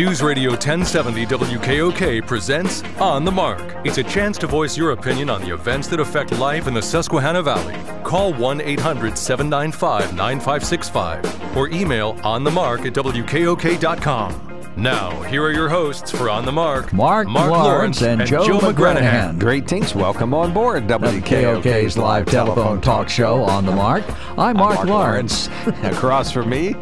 News Radio 1070 WKOK presents On the Mark. It's a chance to voice your opinion on the events that affect life in the Susquehanna Valley. Call 1 800 795 9565 or email onthemark at WKOK.com. Now, here are your hosts for On the Mark Mark, Lawrence and Joe McGranahan. Greetings. Welcome on board WKOK's live telephone talk show On the Mark. I'm Mark, Mark Lawrence. Across from me.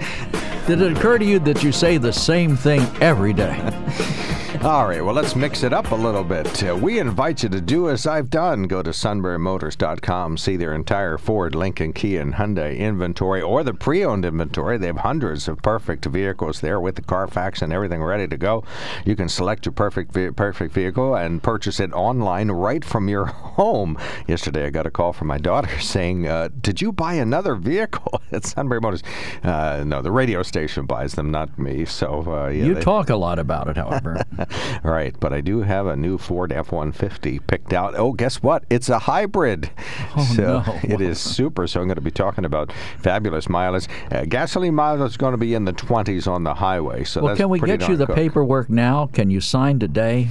Did it occur to you that you say the same thing every day? All right, well, let's mix it up a little bit. Uh, we invite you to do as I've done. Go to sunburymotors.com, see their entire Ford, Lincoln, Kia, and Hyundai inventory or the pre owned inventory. They have hundreds of perfect vehicles there with the Carfax and everything ready to go. You can select your perfect, ve- perfect vehicle and purchase it online right from your home. Yesterday, I got a call from my daughter saying, uh, Did you buy another vehicle at Sunbury Motors? Uh, no, the radio station buys them, not me. So, uh, yeah, you they- talk a lot about it, however. Right, but I do have a new Ford F-150 picked out. Oh, guess what? It's a hybrid. Oh, so no. it is super. So I'm going to be talking about fabulous mileage. Uh, gasoline mileage is going to be in the 20s on the highway. So well, can we get you the good. paperwork now? Can you sign today?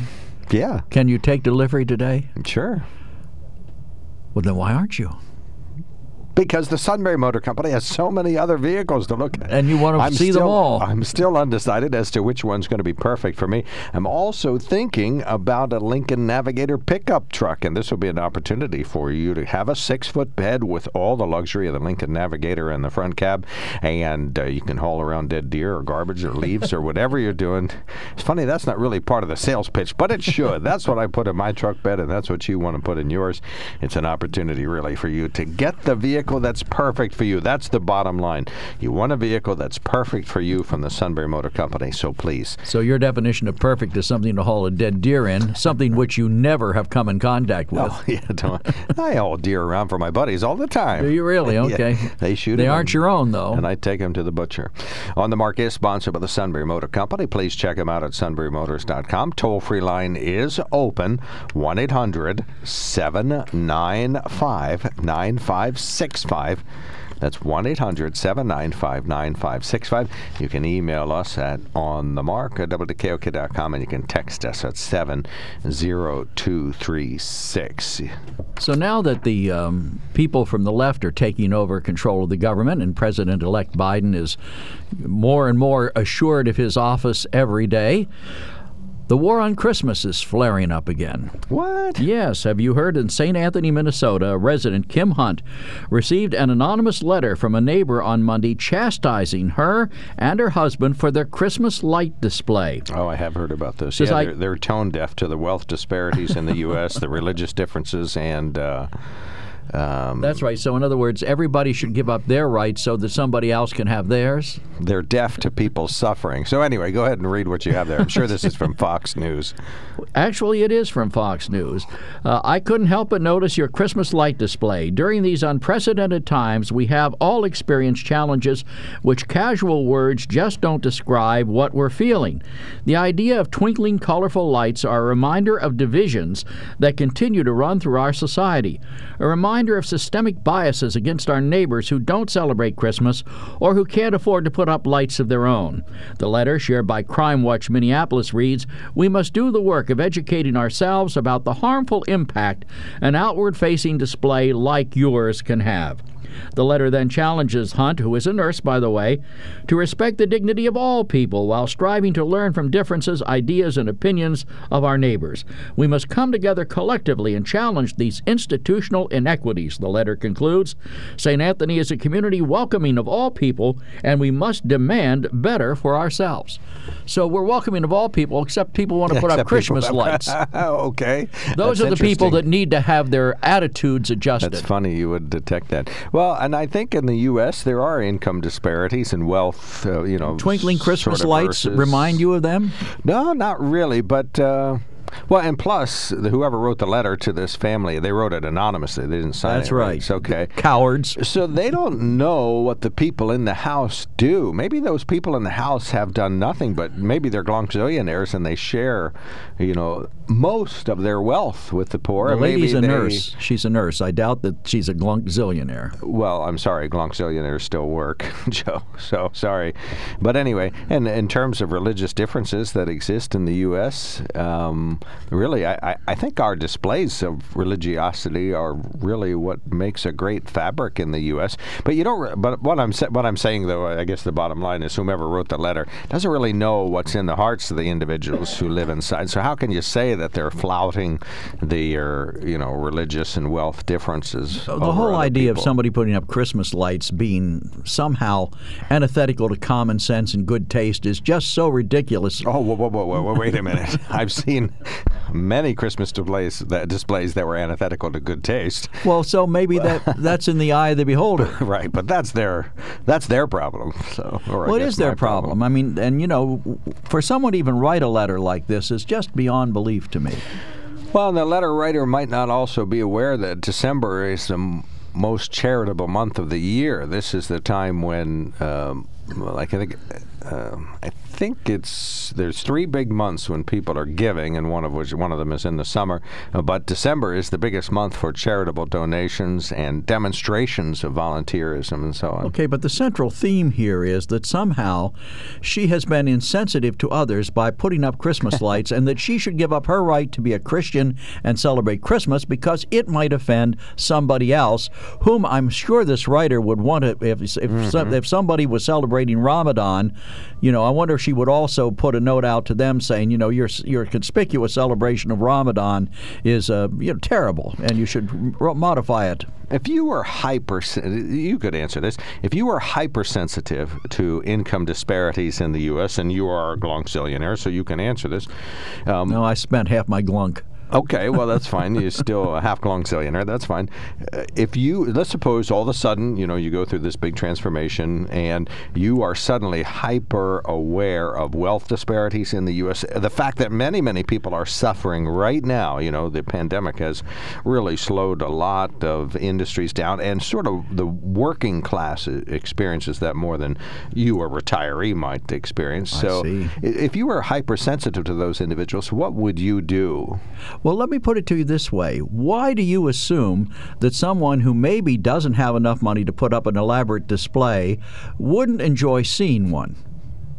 Yeah, Can you take delivery today? sure. Well, then why aren't you? Because the Sunbury Motor Company has so many other vehicles to look at. And you want to I'm see them all. I'm still undecided as to which one's going to be perfect for me. I'm also thinking about a Lincoln Navigator pickup truck, and this will be an opportunity for you to have a six foot bed with all the luxury of the Lincoln Navigator in the front cab, and uh, you can haul around dead deer or garbage or leaves or whatever you're doing. It's funny, that's not really part of the sales pitch, but it should. that's what I put in my truck bed, and that's what you want to put in yours. It's an opportunity, really, for you to get the vehicle that's perfect for you. That's the bottom line. You want a vehicle that's perfect for you from the Sunbury Motor Company, so please. So your definition of perfect is something to haul a dead deer in, something which you never have come in contact with. Oh, yeah, don't, I haul deer around for my buddies all the time. Do you really? Yeah, Okay. they shoot They aren't your own, though. and I take them to the butcher. On the Mark is sponsored by the Sunbury Motor Company. Please check them out at sunburymotors.com. Toll free line is open 1 800 795 9565. That's 1 800 795 9565. You can email us at onthemark at WKOK.com and you can text us at 70236. So now that the um, people from the left are taking over control of the government and President elect Biden is more and more assured of his office every day, the war on Christmas is flaring up again. What? Yes, have you heard in St. Anthony, Minnesota, a resident Kim Hunt received an anonymous letter from a neighbor on Monday chastising her and her husband for their Christmas light display. Oh, I have heard about this. Says yeah, I- they're, they're tone deaf to the wealth disparities in the U.S., the religious differences, and uh, um, That's right. So, in other words, everybody should give up their rights so that somebody else can have theirs. they're deaf to people's suffering. So, anyway, go ahead and read what you have there. I'm sure this is from Fox News. Actually, it is from Fox News. Uh, I couldn't help but notice your Christmas light display. During these unprecedented times, we have all experienced challenges which casual words just don't describe what we're feeling. The idea of twinkling, colorful lights are a reminder of divisions that continue to run through our society, a reminder of systemic biases against our neighbors who don't celebrate Christmas or who can't afford to put up lights of their own. The letter, shared by Crime Watch Minneapolis, reads We must do the work of educating ourselves about the harmful impact an outward facing display like yours can have. The letter then challenges Hunt, who is a nurse, by the way, to respect the dignity of all people while striving to learn from differences, ideas, and opinions of our neighbors. We must come together collectively and challenge these institutional inequities, the letter concludes. St. Anthony is a community welcoming of all people, and we must demand better for ourselves. So we're welcoming of all people, except people want to put up Christmas lights. okay. Those That's are the people that need to have their attitudes adjusted. That's funny you would detect that. Well, and I think in the U.S. there are income disparities and wealth. Uh, you know, Twinkling Christmas lights versus- remind you of them? No, not really. But uh, Well, and plus, the, whoever wrote the letter to this family, they wrote it anonymously. They didn't sign That's it. right. It's okay. Cowards. So they don't know what the people in the house do. Maybe those people in the house have done nothing, but maybe they're glonzillionaires and they share, you know, most of their wealth with the poor. The lady's a they- nurse. She's a nurse. I doubt that she's a glunk zillionaire. Well, I'm sorry, glonzillionaires still work, Joe. So sorry, but anyway, and in terms of religious differences that exist in the U.S., um, really, I, I, I think our displays of religiosity are really what makes a great fabric in the U.S. But you don't. But what I'm what I'm saying, though, I guess the bottom line is, whomever wrote the letter doesn't really know what's in the hearts of the individuals who live inside. So how can you say that they're flouting their, uh, you know, religious and wealth differences? The whole idea of somebody putting up Christmas lights being somehow antithetical to common sense and good taste is just so ridiculous. Oh, whoa, whoa, whoa, whoa, wait a minute. I've seen many Christmas displays that, displays that were antithetical to good taste. Well, so maybe that that's in the eye of the beholder. Right, but that's their that's their problem. So, or I Well, is their my problem. I mean, and you know, for someone to even write a letter like this is just beyond belief to me. Well, the letter writer might not also be aware that December is the most charitable month of the year. This is the time when, um, like I think, um I think it's there's three big months when people are giving, and one of which one of them is in the summer. Uh, but December is the biggest month for charitable donations and demonstrations of volunteerism and so on. Okay, but the central theme here is that somehow she has been insensitive to others by putting up Christmas lights and that she should give up her right to be a Christian and celebrate Christmas because it might offend somebody else whom I'm sure this writer would want to if if, some, if somebody was celebrating Ramadan, you know, I wonder if she would also put a note out to them saying, you know, your your conspicuous celebration of Ramadan is uh, you know terrible and you should r- modify it. If you were hyper, you could answer this. If you were hypersensitive to income disparities in the U.S., and you are a glonzillionaire, so you can answer this. Um, No, I spent half my glunk. Okay, well that's fine. You're still a half glonzillionaire. That's fine. Uh, if you let's suppose all of a sudden, you know, you go through this big transformation and you are suddenly hyper aware of wealth disparities in the U.S. The fact that many many people are suffering right now. You know, the pandemic has really slowed a lot of industries down, and sort of the working class experiences that more than you, a retiree, might experience. so, see. if you were hypersensitive to those individuals, what would you do? Well, let me put it to you this way. Why do you assume that someone who maybe doesn't have enough money to put up an elaborate display wouldn't enjoy seeing one?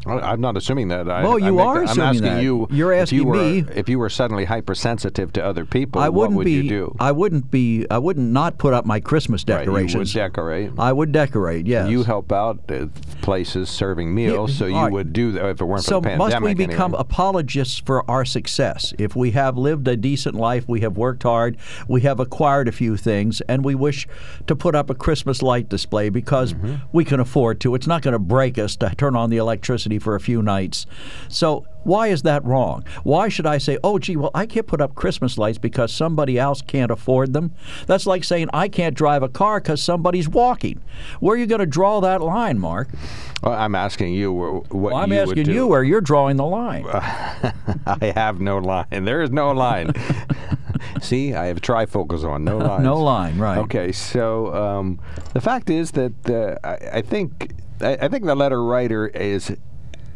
I'm not assuming that. I, Well, you make are that- I'm assuming asking that. you. You're if asking you were, me. If you were suddenly hypersensitive to other people, I wouldn't what would be. you do? I wouldn't be. I wouldn't not put up my Christmas Right, you would decorate. I would decorate. Yes. You help out places serving meals, so you right. would do that if it weren't So for the must we become anyway. apologists for our success? If we have lived a decent life, we have worked hard, we have acquired a few things, and we wish to put up a Christmas light display because Mm-hmm. we can afford to. It's not going to break us to turn on the electricity for a few nights. So why is that wrong? Why should I say, oh, gee, well, I can't put up Christmas lights because somebody else can't afford them? That's like saying I can't drive a car because somebody's walking. Where are you going to draw that line, Mark? Well, I'm asking you what Well, I'm you asking you where you're drawing the line. I have no line. There is no line. See, I have trifocals on. No line. No line, right. Okay, so um, the fact is that uh, I, I think I think the letter writer is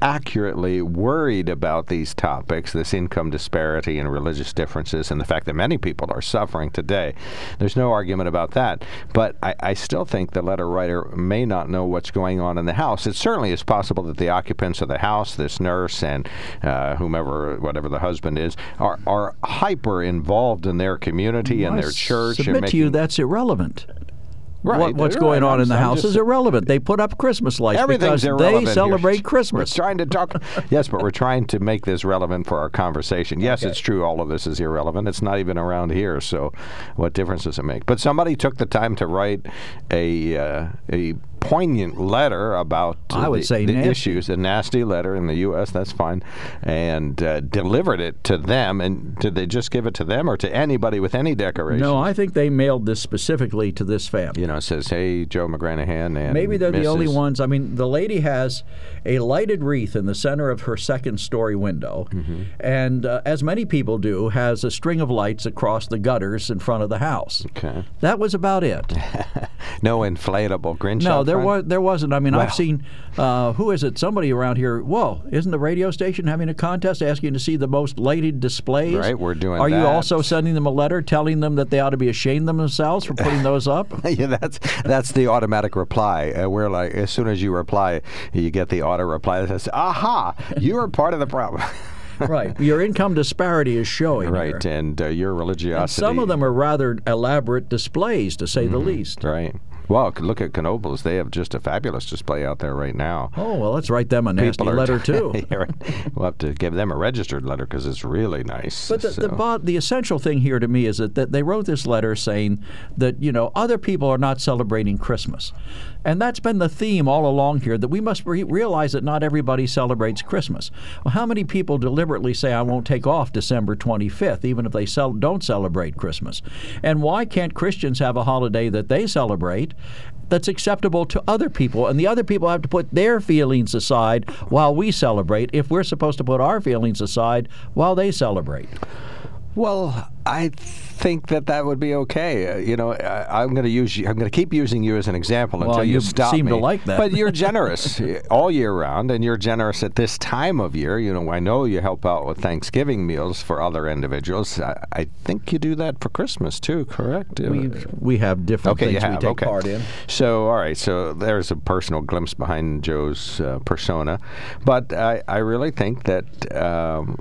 accurately worried about these topics, this income disparity and religious differences, and the fact that many people are suffering today. There's no argument about that. But I, I still think the letter writer may not know what's going on in the house. It certainly is possible that the occupants of the house, this nurse and uh, whomever, whatever the husband is, are, are hyper involved in their community and their church. and Submit to you that's irrelevant. Right, What, what's going right. on I'm- in the I'm house just- is irrelevant. They put up Christmas lights Everything's because they here. celebrate Christmas. We're trying to talk. yes, but we're trying to make this relevant for our conversation. Yes, it's true. All of this is irrelevant. It's not even around here. So, what difference does it make? But somebody took the time to write a uh, a poignant letter about uh, I would the, say the nasty. issues, a nasty letter in the U.S. That's fine, and uh, delivered it to them. And did they just give it to them or to anybody with any decoration? No, I think they mailed this specifically to this family. You know, it says, "Hey, Joe McGranahan," and Maybe they're the only ones. I mean, the lady has a lighted wreath in the center of her second story window, Mm-hmm. and uh, as many people do, has a string of lights across the gutters in front of the house. Okay. That was about it. No inflatable Grinch. No, there was there wasn't. I mean, I've seen uh, who is it? Somebody around here. Whoa! Isn't the radio station having a contest asking to see the most lighted displays? Right, we're doing Are you also sending them a letter telling them that they ought to be ashamed of themselves for putting those up? yeah, that's that's the automatic reply. Uh, we're like, as soon as you reply, you get the auto reply that says, "Aha, you are part of the problem." right. Your income disparity is showing. right, here. and uh, your religiosity. And some of them are rather elaborate displays, to say the least. Right. Well, look at Knoebels. They have just a fabulous display out there right now. Oh well, let's write them a nasty letter too. We'll have to give them a registered letter because it's really nice. But the, the, so- bo- the essential thing here to me is that, that they wrote this letter saying that, you know, other people are not celebrating Christmas. And that's been the theme all along here that we must re- realize that not everybody celebrates Christmas. Well, how many people deliberately say, I won't take off December 25th, even if they cel- don't celebrate Christmas? And why can't Christians have a holiday that they celebrate? That's acceptable to other people, and the other people have to put their feelings aside while we celebrate. If we're supposed to put our feelings aside while they celebrate, Well, I think that that would be okay. Uh, you know, I, I'm going to use you. I'm going to keep using you as an example Well, until you, you stop seem me. to like that. But you're generous all year round, and you're generous at this time of year. You know, I know you help out with Thanksgiving meals for other individuals. I, I think you do that for Christmas too. Correct? Uh, we we have different Okay, things we take okay. part in. So, all right. So there's a personal glimpse behind Joe's uh, persona, but I, I really think that. Um,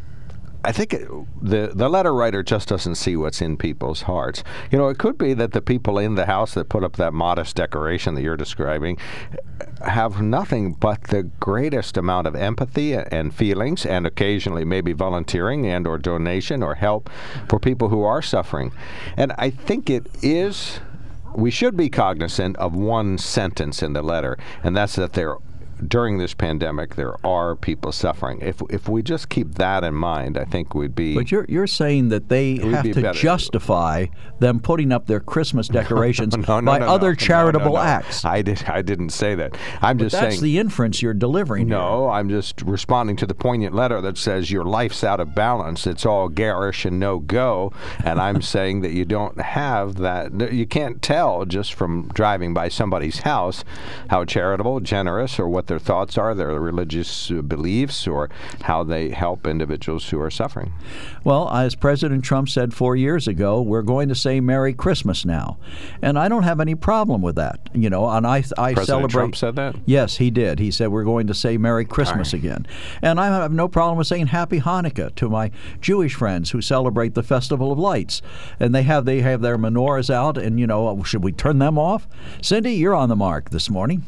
I think it, the the letter writer just doesn't see what's in people's hearts. You know, it could be that the people in the house that put up that modest decoration that you're describing have nothing but the greatest amount of empathy and feelings, and occasionally maybe volunteering and or donation or help for people who are suffering. And I think it is. We should be cognizant of one sentence in the letter, and that's that there during this pandemic, there are people suffering. If if we just keep that in mind, I think we'd be. But you're you're saying that they have be to better. justify them putting up their Christmas decorations no, no, by no, other charitable acts. I did. I didn't say that. I'm just That's saying. the inference you're delivering. here. no, I'm just responding to the poignant letter that says your life's out of balance. It's all garish and no go. And I'm saying that you don't have that. You can't tell just from driving by somebody's house how charitable, generous, or what their thoughts are, their religious uh, beliefs, or how they help individuals who are suffering. Well, as President Trump said four years ago, we're going to say Merry Christmas now, and I don't have any problem with that. You know, and I I President celebrate. Trump said that? Yes, he did. He said we're going to say Merry Christmas again, and I have no problem with saying Happy Hanukkah to my Jewish friends who celebrate the Festival of Lights, and they have they have their menorahs out, and you know, should we turn them off? Cindy, you're on the mark this morning.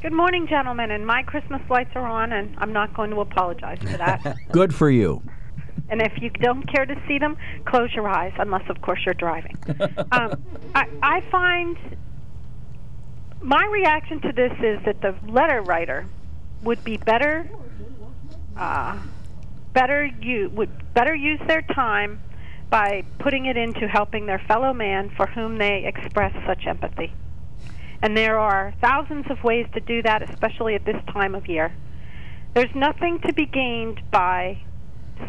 Good morning, gentlemen, and my Christmas lights are on, and I'm not going to apologize for that. Good for you. and if you don't care to see them, close your eyes, unless, of course, you're driving. um, I, I find my reaction to this is that the letter writer would be better, uh, better you would better use their time by putting it into helping their fellow man for whom they express such empathy. And there are thousands of ways to do that, especially at this time of year. There's nothing to be gained by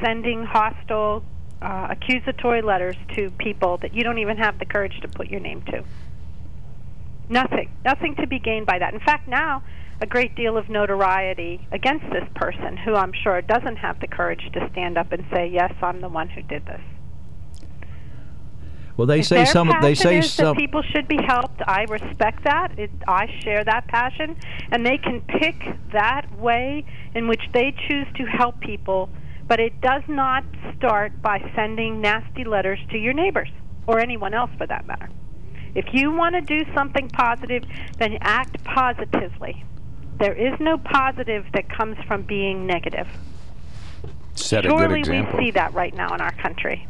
sending hostile, uh, accusatory letters to people that you don't even have the courage to put your name to. Nothing. Nothing to be gained by that. In fact, now a great deal of notoriety against this person who I'm sure doesn't have the courage to stand up and say, "Yes, I'm the one who did this." Well, they If say some. They say some. people should be helped. I respect that. It, I share that passion, and they can pick that way in which they choose to help people. But it does not start by sending nasty letters to your neighbors or anyone else, for that matter. If you want to do something positive, then act positively. There is no positive that comes from being negative. Set a good Surely we see that right now in our country.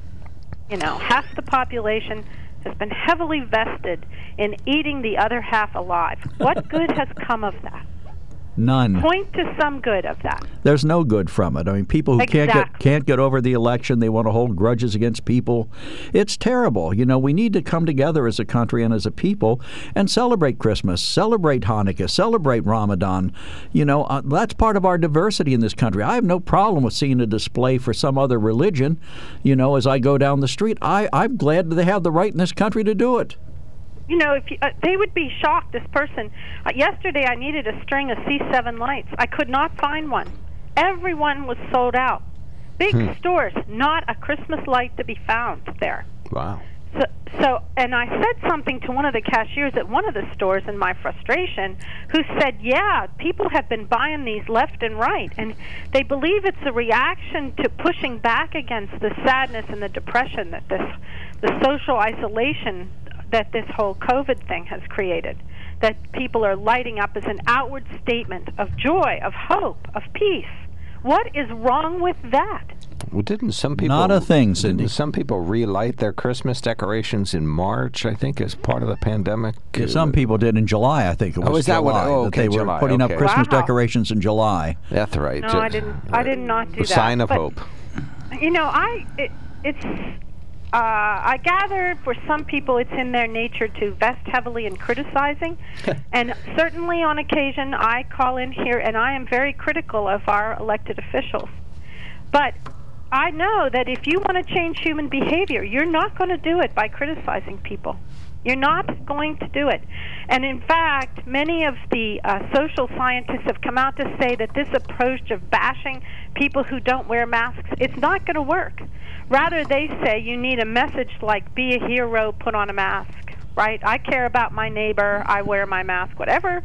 You know, half the population has been heavily vested in eating the other half alive. What good has come of that? None. Point to some good of that. There's no good from it. I mean, people who can't get can't get over the election, they want to hold grudges against people. It's terrible. You know, we need to come together as a country and as a people and celebrate Christmas, celebrate Hanukkah, celebrate Ramadan. You know, uh, that's part of our diversity in this country. I have no problem with seeing a display for some other religion. You know, as I go down the street, I I'm glad that they have the right in this country to do it. You know, if you, uh, they would be shocked. This person uh, yesterday, I needed a string of C7 lights. I could not find one. Everyone was sold out. Big stores, not a Christmas light to be found there. Wow. So, so, and I said something to one of the cashiers at one of the stores in my frustration, who said, "Yeah, people have been buying these left and right, and they believe it's a reaction to pushing back against the sadness and the depression that this, the social isolation that this whole COVID thing has created. That people are lighting up as an outward statement of joy, of hope, of peace. What is wrong with that?" Well, didn't some people Not a thing, Cindy. Didn't some people relight their Christmas decorations in March? I think as part of the pandemic. Yeah, Some people did in July, I think it oh, was Oh, is that what- July, oh, that okay, they were July, putting okay. up Christmas Wow. decorations in July. That's right. No, I didn't. I did not do a that. sign of But- hope. You know, I it, it's. Uh, I gather for some people it's in their nature to vest heavily in criticizing, and certainly on occasion I call in here and I am very critical of our elected officials. But I know that if you want to change human behavior, you're not going to do it by criticizing people. You're not going to do it. And in fact, many of the uh, social scientists have come out to say that this approach of bashing people who don't wear masks, it's not going to work. Rather, they say you need a message like be a hero, put on a mask, right? I care about my neighbor, I wear my mask, whatever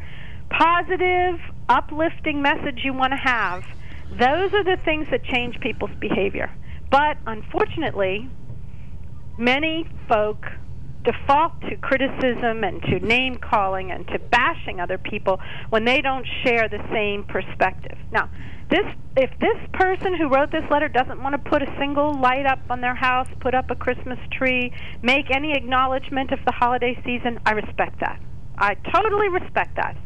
positive, uplifting message you want to have. Those are the things that change people's behavior. But unfortunately, many folk default to criticism and to name calling and to bashing other people when they don't share the same perspective. Now, this if this person who wrote this letter doesn't want to put a single light up on their house, put up a Christmas tree, make any acknowledgement of the holiday season, I respect that. I totally respect that.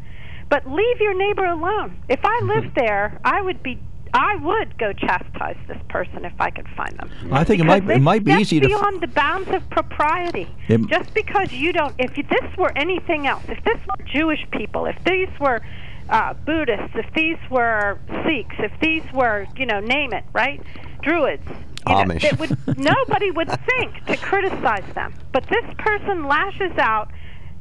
But leave your neighbor alone. If I lived there, I would be I would go chastise this person if I could find them. I think it might it might be easy to. f- beyond the bounds of propriety. It- Just because you don't, if this were anything else, if this were Jewish people, if these were uh, Buddhists, if these were Sikhs, if these were, you know, name it, right, Druids, you know, Amish. it would, nobody would think to criticize them. But this person lashes out,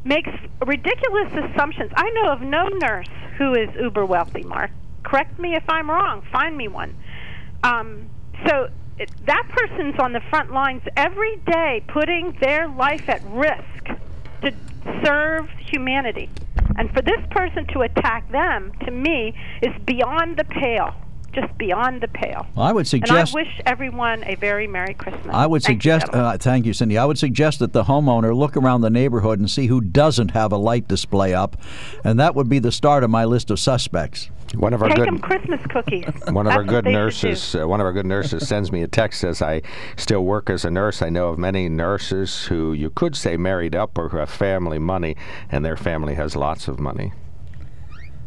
makes ridiculous assumptions. I know of no nurse who is uber wealthy. Mark, correct me if I'm wrong. Find me one. Um, so it, that person's on the front lines every day, putting their life at risk to serve humanity. And for this person to attack them, to me, is beyond the pale. Just beyond the pale. I would suggest. And suggest. I wish everyone a very Merry Christmas. I would Thank you, suggest, gentlemen. uh, thank you, Cindy. I would suggest that the homeowner look around the neighborhood and see who doesn't have a light display up, and that would be the start of my list of suspects. One of our Take good them Christmas cookies. One of our good what they should do. nurses, uh, one of our good nurses sends me a text says I still work as a nurse. I know of many nurses who you could say married up or who have family money, and their family has lots of money.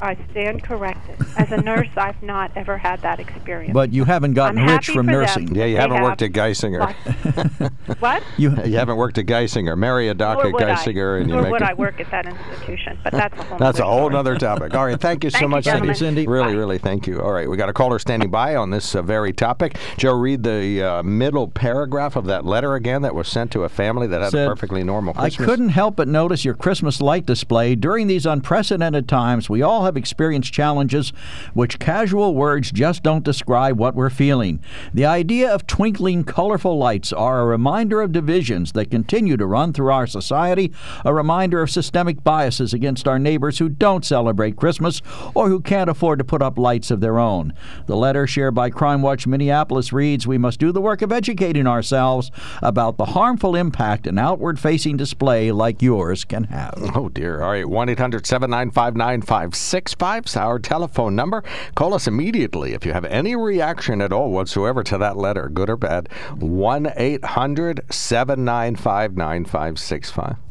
I stand corrected. As a nurse, I've not ever had that experience. But you haven't gotten I'm rich from for them. nursing. Yeah, you They haven't have worked at Geisinger. What? what? You, You haven't worked at Geisinger. Marry a doc at would I? Geisinger, and you or make would it- I work at that institution? But that's a whole. That's a whole other topic. All right, thank you so Thank you, much, Cindy. Cindy. Really, Bye. really, thank you. All right, we got a caller standing by on this uh, very topic. Joe, read the uh, middle paragraph of that letter again that was sent to a family that had Said, a perfectly normal I couldn't help but notice your Christmas light display. During these unprecedented times, we all have experienced challenges which casual words just don't describe what we're feeling. The idea of twinkling, colorful lights are a reminder of divisions that continue to run through our society, a reminder of systemic biases against our neighbors who don't celebrate Christmas or who can't afford to put up lights of their own. The letter shared by Crime Watch Minneapolis reads We must do the work of educating ourselves about the harmful impact an outward facing display like yours can have. Oh, dear. All right, 1 800 795 9560. 5565 is our telephone number. Call us immediately if you have any reaction at all whatsoever to that letter, good or bad. 1 800 795 9565.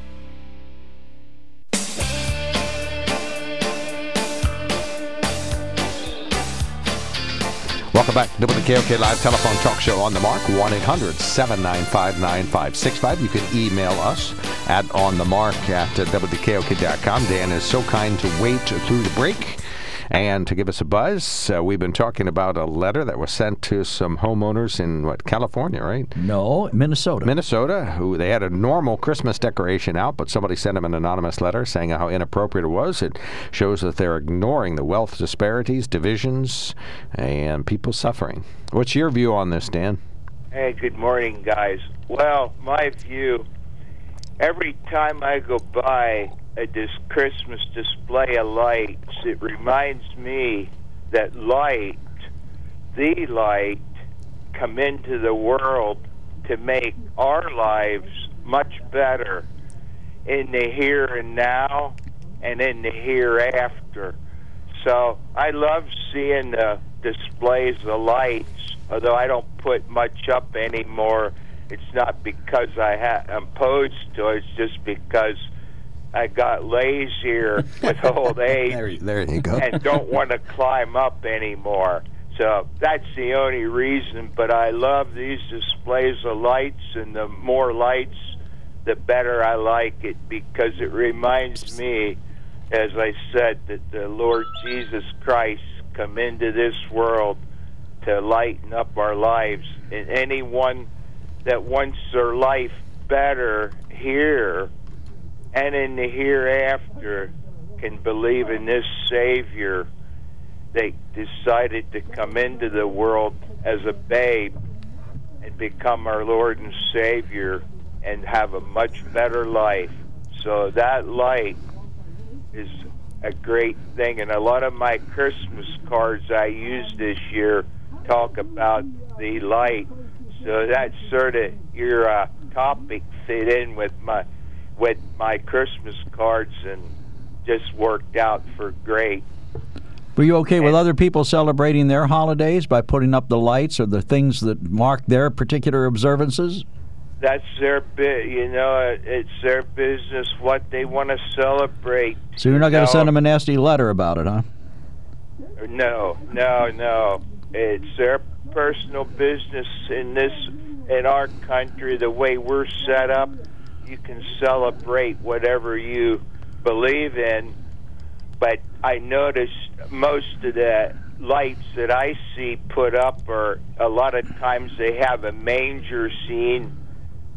Welcome back to the WKOK Live Telephone Talk Show on the Mark, 1 800 795 9565. You can email us at onthemark at uh, WKOK.com. Dan is so kind to wait through the break and to give us a buzz. Uh, we've been talking about a letter that was sent to some homeowners in what California, right? No, Minnesota. Minnesota, who they had a normal Christmas decoration out, but somebody sent them an anonymous letter saying how inappropriate it was. It shows that they're ignoring the wealth disparities, divisions, and people suffering. What's your view on this, Dan? Hey, good morning, guys. Well, my view every time I go by a this Christmas display of lights, it reminds me that light, the light, come into the world to make our lives much better in the here and now and in the hereafter. So I love seeing the displays of lights, although I don't put much up anymore. It's not because I ha- I'm opposed to it, it's just because I got lazier with old age. there, there you go. and don't want to climb up anymore. So that's the only reason. But I love these displays of lights, and the more lights, the better I like it because it reminds me, as I said, that the Lord Jesus Christ come into this world to lighten up our lives. And anyone that wants their life better here and in the hereafter can believe in this Savior. They decided to come into the world as a babe and become our Lord and Savior and have a much better life. So that light is a great thing. And a lot of my Christmas cards I use this year talk about the light. So that sort of your uh, topic fit in with my with my Christmas cards and just worked out for great. Were you okay with other people celebrating their holidays by putting up the lights or the things that mark their particular observances? That's their bit, you know. It's their business what they want to celebrate. So you're not going to send them a nasty letter about it, huh? No, no, no. It's their personal business in this in our country. The way we're set up, you can celebrate whatever you believe in. But I noticed most of the lights that I see put up are a lot of times they have a manger scene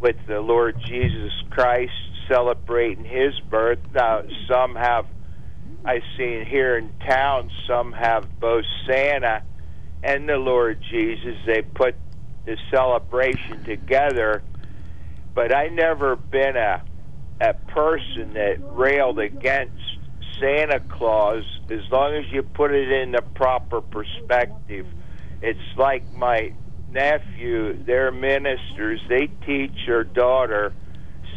with the Lord Jesus Christ celebrating his birth. Now, some have, I've seen here in town, some have both Santa and the Lord Jesus. They put the celebration together but I never been a a person that railed against Santa Claus as long as you put it in the proper perspective. It's like my nephew, they're ministers, they teach their daughter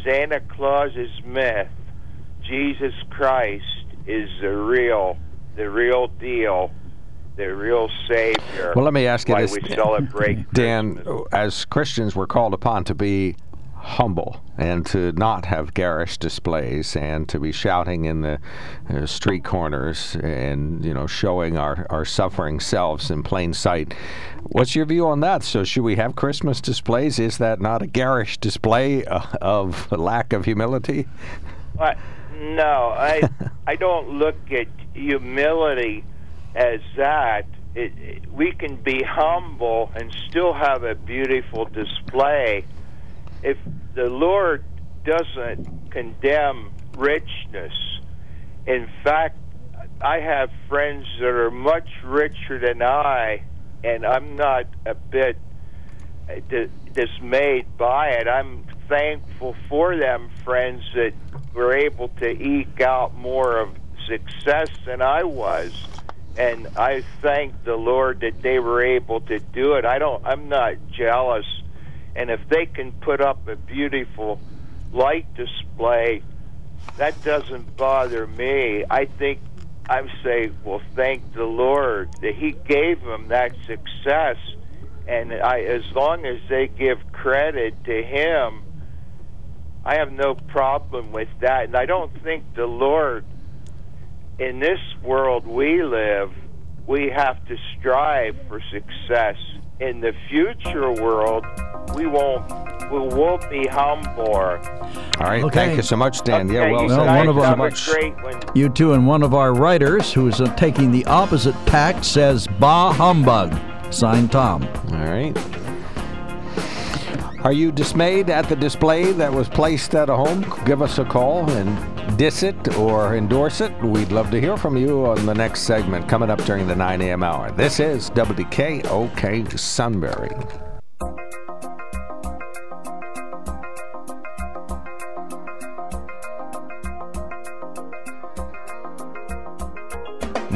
Santa Claus is myth. Jesus Christ is the real the real deal the real Savior. Well, let me ask you this, Dan. Christmas. As Christians, we're called upon to be humble and to not have garish displays and to be shouting in the uh, street corners and you know showing our, our suffering selves in plain sight. What's your view on that? So should we have Christmas displays? Is that not a garish display uh, of lack of humility? What? No, I I don't look at humility as that. It, it, we can be humble and still have a beautiful display if the Lord doesn't condemn richness, in fact, I have friends that are much richer than I, and I'm not a bit uh, dismayed by it. I'm thankful for them friends that were able to eke out more of success than I was. And I thank the Lord that they were able to do it. I don't I'm not jealous and if they can put up a beautiful light display, that doesn't bother me. I think I say, well, thank the Lord that He gave them that success, and I, as long as they give credit to Him, I have no problem with that. And I don't think the Lord, in this world we live, we have to strive for success. In the future world, we won't we won't be humble. All right, okay. thank you so much, Dan. Okay, yeah, well, well one of our much, you two and one of our writers who's uh, taking the opposite tack says "Bah humbug." Signed, Tom. All right. Are you dismayed at the display that was placed at a home? Give us a call and diss it or endorse it. We'd love to hear from you on the next segment coming up during the 9 a.m. hour. This is WKOK Sunbury.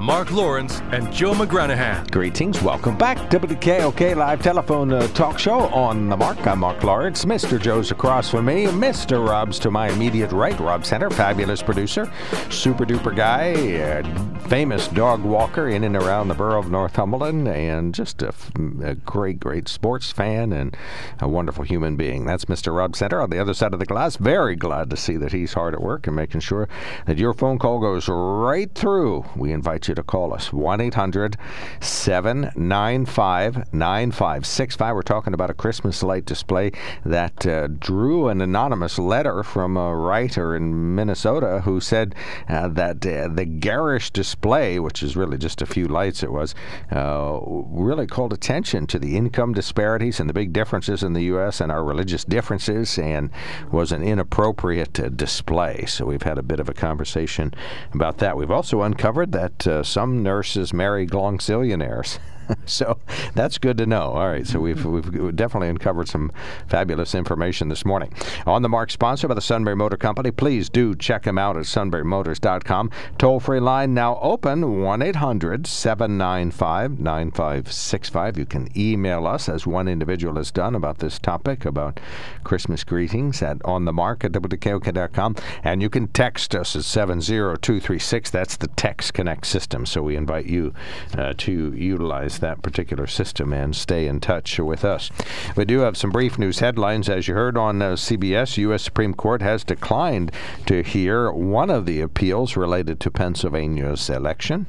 Mark Lawrence, and Joe McGranahan. Greetings. Welcome back. WKOK Live Telephone uh, Talk Show on the Mark. I'm Mark Lawrence. Mr. Joe's across from me. Mr. Rob's to my immediate right. Rob Center, fabulous producer, super duper guy, uh, famous dog walker in and around the borough of Northumberland, and just a, a great, great sports fan and a wonderful human being. That's Mr. Rob Center on the other side of the glass. Very glad to see that he's hard at work and making sure that your phone call goes right through. We invite you you to call us 1 800 795 9565. We're talking about a Christmas light display that uh, drew an anonymous letter from a writer in Minnesota who said uh, that uh, the garish display, which is really just a few lights, it was, uh, really called attention to the income disparities and the big differences in the U.S. and our religious differences and was an inappropriate uh, display. So we've had a bit of a conversation about that. We've also uncovered that uh, some nurses marry glonzillionaires. so that's good to know. All right, so we've we've definitely uncovered some fabulous information this morning. On the mark, sponsored by the Sunbury Motor Company. Please do check them out at sunburymotors.com. Toll free line now open 1 800 795 9565. You can email us, as one individual has done, about this topic about Christmas greetings at onthemark at wkok.com. And you can text us at 70236. That's the Text Connect system. So we invite you uh, to utilize that particular system and stay in touch with us. We do have some brief news headlines. As you heard on uh, CBS, U.S. Supreme Court has declined to hear one of the appeals related to Pennsylvania's election.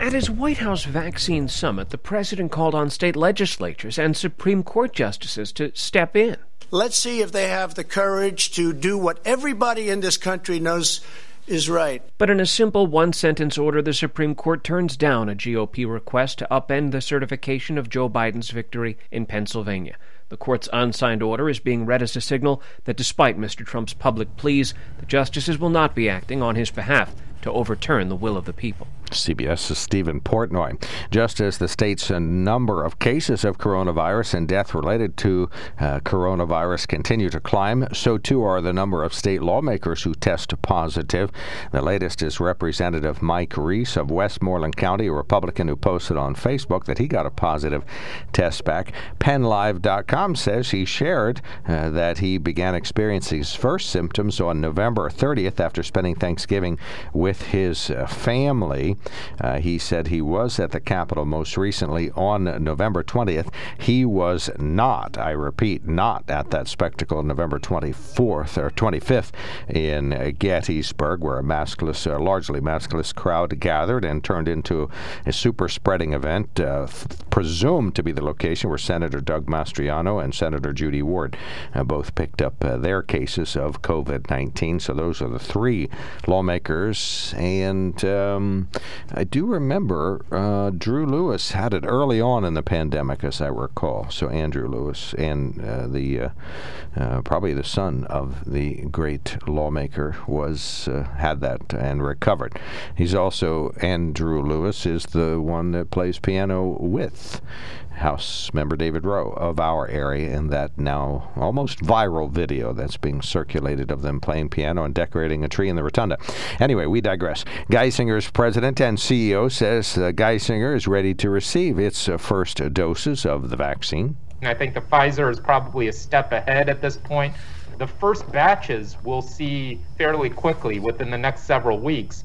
At his White House vaccine summit, the president called on state legislatures and Supreme Court justices to step in. Let's see if they have the courage to do what everybody in this country knows is right. But in a simple one sentence order, the Supreme Court turns down a GOP request to upend the certification of Joe Biden's victory in Pennsylvania. The court's unsigned order is being read as a signal that despite Mr. Trump's public pleas, the justices will not be acting on his behalf to overturn the will of the people. CBS's Stephen Portnoy. Just as the state's number of cases of coronavirus and death related to uh, coronavirus continue to climb, so too are the number of state lawmakers who test positive. The latest is Representative Mike Reese of Westmoreland County, a Republican who posted on Facebook that he got a positive test back. PennLive.com says he shared uh, that he began experiencing his first symptoms on November 30th after spending Thanksgiving with his uh, family. Uh, he said he was at the Capitol most recently on November 20th. He was not, I repeat, not at that spectacle November 24th or 25th in Gettysburg, where a maskless, uh, largely maskless crowd gathered and turned into a super spreading event, uh, presumed to be the location where Senator Doug Mastriano and Senator Judy Ward uh, both picked up uh, their cases of COVID 19. So those are the three lawmakers. And um, I do remember uh, Drew Lewis had it early on in the pandemic, as I recall. So Andrew Lewis and uh, the uh, uh, probably the son of the great lawmaker was uh, had that and recovered. He's also Andrew Lewis is the one that plays piano with House member David Rowe of our area in that now almost viral video that's being circulated of them playing piano and decorating a tree in the rotunda. Anyway, we digress. Geisinger's president and CEO says uh, Geisinger is ready to receive its uh, first doses of the vaccine. I think the Pfizer is probably a step ahead at this point. The first batches we'll see fairly quickly within the next several weeks.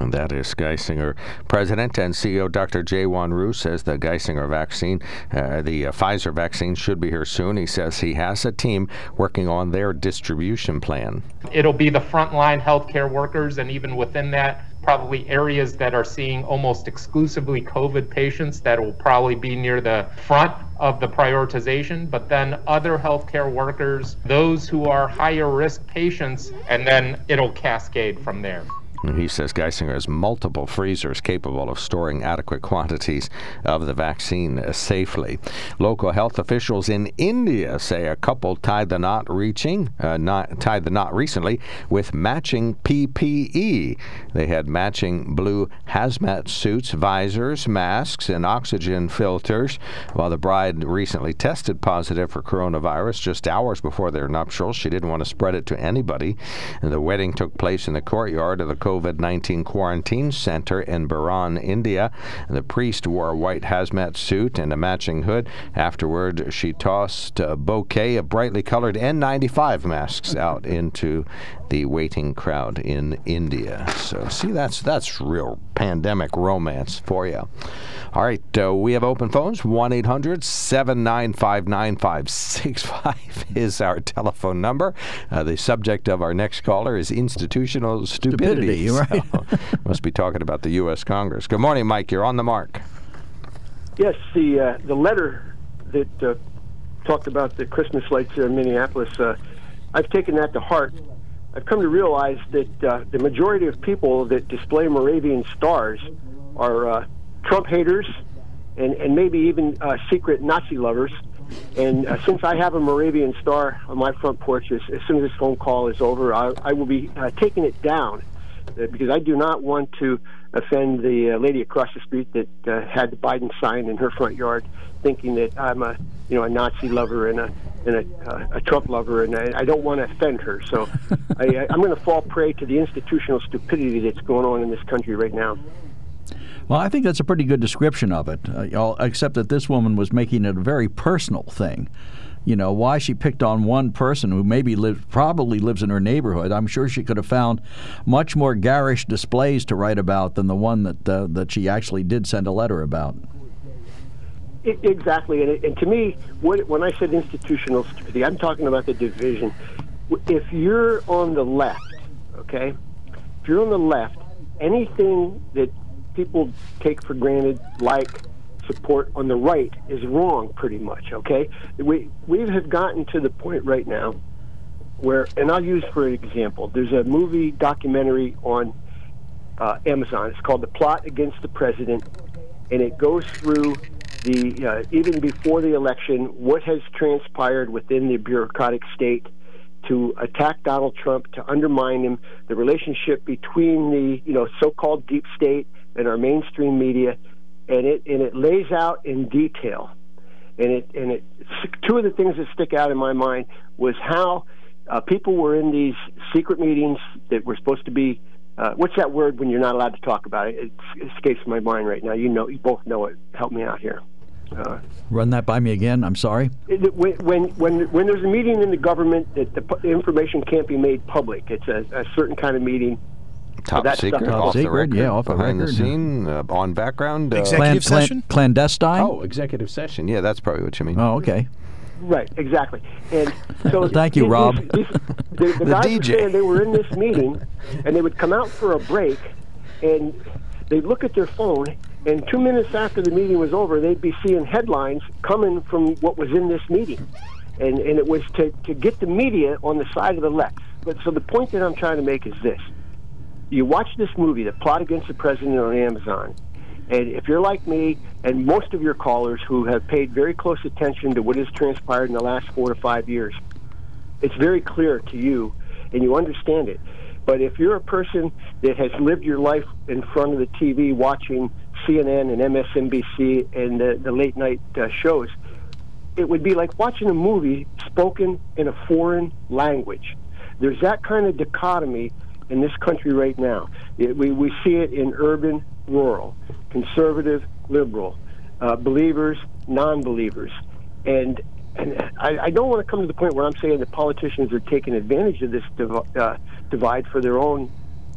And that is Geisinger President and CEO Dr. Jae-Won Ryu says the Geisinger vaccine, uh, the uh, Pfizer vaccine, should be here soon. He says he has a team working on their distribution plan. It'll be the frontline healthcare workers, and even within that, probably areas that are seeing almost exclusively COVID patients that will probably be near the front of the prioritization, but then other healthcare workers, those who are higher risk patients, and then it'll cascade from there. He says Geisinger has multiple freezers capable of storing adequate quantities of the vaccine safely. Local health officials in India say a couple tied the knot reaching uh, not, tied the knot recently with matching PPE. They had matching blue hazmat suits, visors, masks, and oxygen filters. While the bride recently tested positive for coronavirus just hours before their nuptials, she didn't want to spread it to anybody. And the wedding took place in the courtyard of the COVID 19 quarantine center in Baran, India. The priest wore a white hazmat suit and a matching hood. Afterward, she tossed a bouquet of brightly colored N95 masks out into the waiting crowd in India. So, see, that's that's real pandemic romance for you. All right, uh, we have open phones. 1 800 795 9565 is our telephone number. Uh, the subject of our next caller is institutional stupidity. Stupidity, right. So, must be talking about the U.S. Congress. Good morning, Mike. You're on the mark. Yes, the uh, the letter that uh, talked about the Christmas lights in Minneapolis, uh, I've taken that to heart. I've come to realize that uh, the majority of people that display Moravian stars are uh, Trump haters and, and maybe even uh, secret Nazi lovers. And uh, since I have a Moravian star on my front porch, as, as soon as this phone call is over, I, I will be uh, taking it down because I do not want to offend the uh, lady across the street that uh, had the Biden sign in her front yard, thinking that I'm a you know a Nazi lover and a and a, uh, a Trump lover, and I, I don't want to offend her. So I, I'm going to fall prey to the institutional stupidity that's going on in this country right now. Well, I think that's a pretty good description of it, uh, except that this woman was making it a very personal thing. You know, why she picked on one person who maybe lives, probably lives in her neighborhood. I'm sure she could have found much more garish displays to write about than the one that uh, that she actually did send a letter about. Exactly, and, and to me, when I said institutional stupidity, I'm talking about the division. If you're on the left, okay, if you're on the left, anything that people take for granted, like support on the right, is wrong. Pretty much, okay. We we have gotten to the point right now where, and I'll use for an example, there's a movie documentary on uh, Amazon. It's called "The Plot Against the President," and it goes through the uh, even before the election what has transpired within the bureaucratic state to attack Donald Trump, to undermine him, the relationship between the you know so-called deep state and our mainstream media, and it and it lays out in detail, and it and it two of the things that stick out in my mind was how uh, people were in these secret meetings that were supposed to be. Uh, what's that word when you're not allowed to talk about it? It escapes my mind right now. You know, you both know it. Help me out here. Uh, Run that by me again. I'm sorry. When, when when when there's a meeting in the government that the, the information can't be made public, it's a, a certain kind of meeting. Top secret, Top off secret, the record, yeah, off the behind record. the scene, uh, on background. Uh, Executive Clan- session? clandestine. Oh, executive session. Yeah, that's probably what you mean. Oh, okay. Right, exactly. And so Thank you, these- Rob. these- the, the, The guys DJ. were saying they were in this meeting, and they would come out for a break, and they'd look at their phone, and two minutes after the meeting was over, they'd be seeing headlines coming from what was in this meeting, and and it was to to get the media on the side of the left. But so the point that I'm trying to make is this: you watch this movie, The Plot Against the President on Amazon, and if you're like me and most of your callers who have paid very close attention to what has transpired in the last four to five years, it's very clear to you and you understand it. But if you're a person that has lived your life in front of the TV watching CNN and MSNBC and the, the late night uh, shows, it would be like watching a movie spoken in a foreign language. There's that kind of dichotomy in this country right now. It, we, we see it in urban, rural, conservative, liberal, uh, believers, non believers. And, and I, I don't want to come to the point where I'm saying that politicians are taking advantage of this div- uh, divide for their own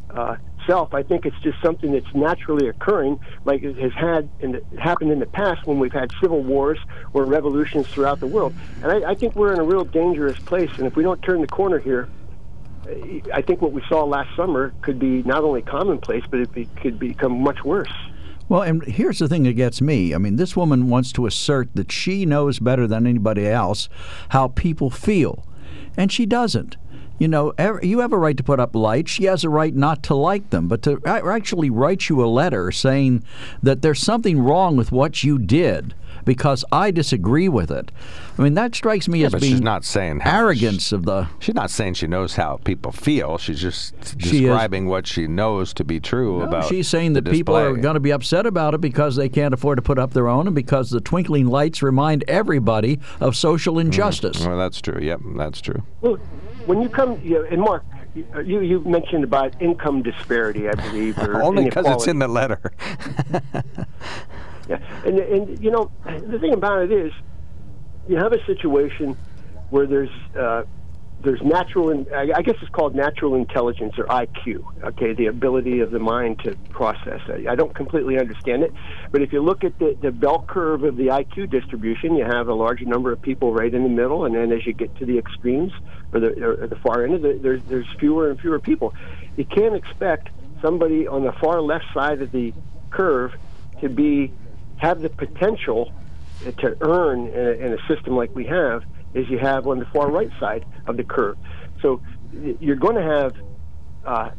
uh, self. I think it's just something that's naturally occurring, like it has had the, happened in the past when we've had civil wars or revolutions throughout the world. And I, I think we're in a real dangerous place. And if we don't turn the corner here, I think what we saw last summer could be not only commonplace, but it be, could become much worse. Well, and here's the thing that gets me. I mean, this woman wants to assert that she knows better than anybody else how people feel, and she doesn't. You know, you have a right to put up lights. She has a right not to like them, but to actually write you a letter saying that there's something wrong with what you did because I disagree with it. I mean, that strikes me Yeah, as but being she's not saying how arrogance of the. She's not saying she knows how people feel. She's just She is- describing what she knows to be true No, about. she's saying the that people are going to be upset about it because they can't afford to put up their own and because the twinkling lights remind everybody of social mm-hmm. injustice. Well, that's true. Yep, that's true. Well, when you come, you know, and Mark, you you mentioned about income disparity, I believe, or Only because it's in the letter. Yeah, and and you know the thing about it is, you have a situation where there's uh, there's natural, in, I guess it's called natural intelligence or IQ. Okay, the ability of the mind to process. I, don't completely understand it, but if you look at the, the bell curve of the IQ distribution, you have a large number of people right in the middle, and then as you get to the extremes or the or the far end of the, there's there's fewer and fewer people. You can't expect somebody on the far left side of the curve to be have the potential to earn in a, in a system like we have as you have on the far right side of the curve. So you're going to have uh,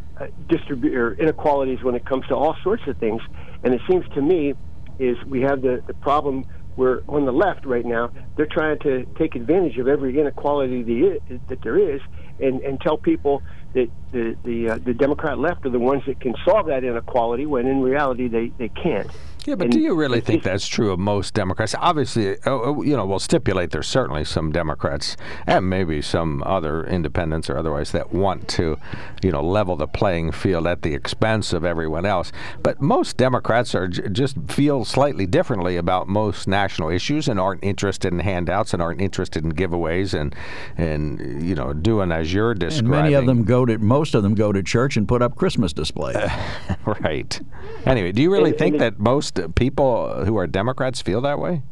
distribu- or inequalities when it comes to all sorts of things. And it seems to me is we have the, the problem where on the left right now they're trying to take advantage of every inequality the, that there is and, and tell people that the the, uh, the Democrat left are the ones that can solve that inequality when in reality they, they can't. Yeah, but And do you really think just- that's true of most Democrats? Obviously, uh, uh, you know, we'll stipulate there's certainly some Democrats and maybe some other independents or otherwise that want to, you know, level the playing field at the expense of everyone else. But most Democrats are j- just feel slightly differently about most national issues and aren't interested in handouts and aren't interested in giveaways and and you know doing as you're describing. And many of them go to most of them go to church and put up Christmas displays. right. Anyway, do you really And- think and that most people who are Democrats feel that way?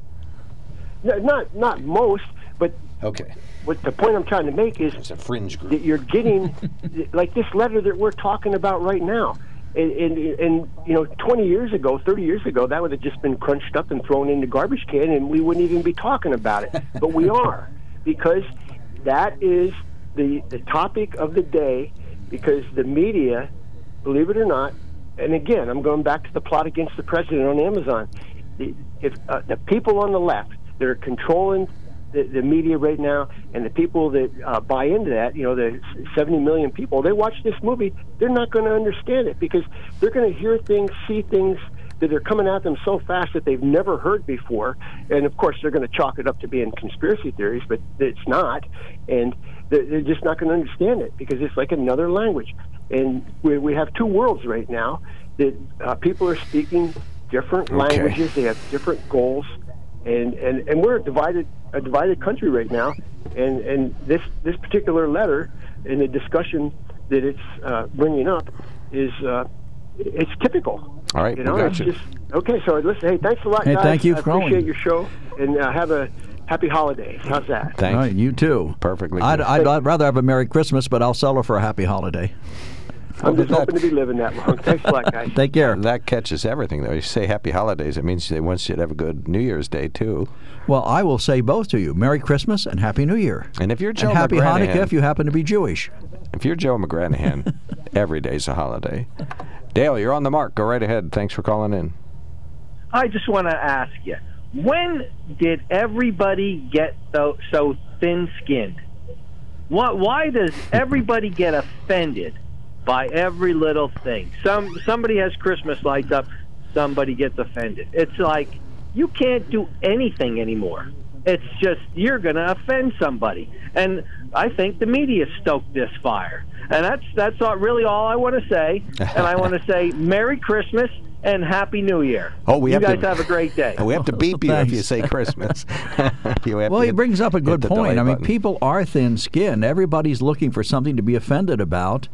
No, not not most, but Okay. what the point I'm trying to make is It's a fringe group. that you're getting like this letter that we're talking about right now. And, and, and you know, 20 years ago, 30 years ago, that would have just been crunched up and thrown in the garbage can, and we wouldn't even be talking about it. But we are because that is the the topic of the day. Because the media, believe it or not, and again, I'm going back to the plot against the president on Amazon. The, if uh, the people on the left that are controlling the, the media right now and the people that uh, buy into that, you know, the 70 million people, they watch this movie, they're not going to understand it because they're going to hear things, see things that are coming at them so fast that they've never heard before. And of course, they're going to chalk it up to being conspiracy theories, but it's not. And they're, they're just not going to understand it because it's like another language. And we, we have two worlds right now that uh, people are speaking different Okay. languages, they have different goals. And, and, and we're a divided a divided country right now, and, and this this particular letter and the discussion that it's uh, bringing up is uh, it's typical. All right, You we know, got it's you. just okay. So listen, hey, thanks a lot, Hey, guys. thank you I for calling. appreciate your show, and uh, have a happy holidays. How's that? Thank All right, you too. Perfectly. I'd. I'd, I'd rather have a Merry Christmas, but I'll settle for a Happy Holiday. I'm just that- hoping to be living that long. Thanks a lot, guys. Take care. that catches everything, though. You say Happy Holidays, it means they want you to have a good New Year's Day too. Well, I will say both to you: Merry Christmas and Happy New Year. And if you're Joe and Happy McGranahan, Hanukkah if you happen to be Jewish. if you're Joe McGranahan, every day's a holiday. Dale, you're on the mark. Go right ahead. Thanks for calling in. I just want to ask you, when did everybody get so, so thin-skinned? Why, why does everybody get offended by every little thing? Some somebody has Christmas lights up, somebody gets offended. It's like you can't do anything anymore. It's just you're going to offend somebody, and I think the media stoked this fire. And that's that's not really all I want to say. And I want to say Merry Christmas and Happy New Year. Oh, we you have guys to- have a great day. We have to beep you if you say Christmas. You have Well, to he hit- brings up a good point. I mean, button. people are thin skinned. Everybody's looking for something to be offended about.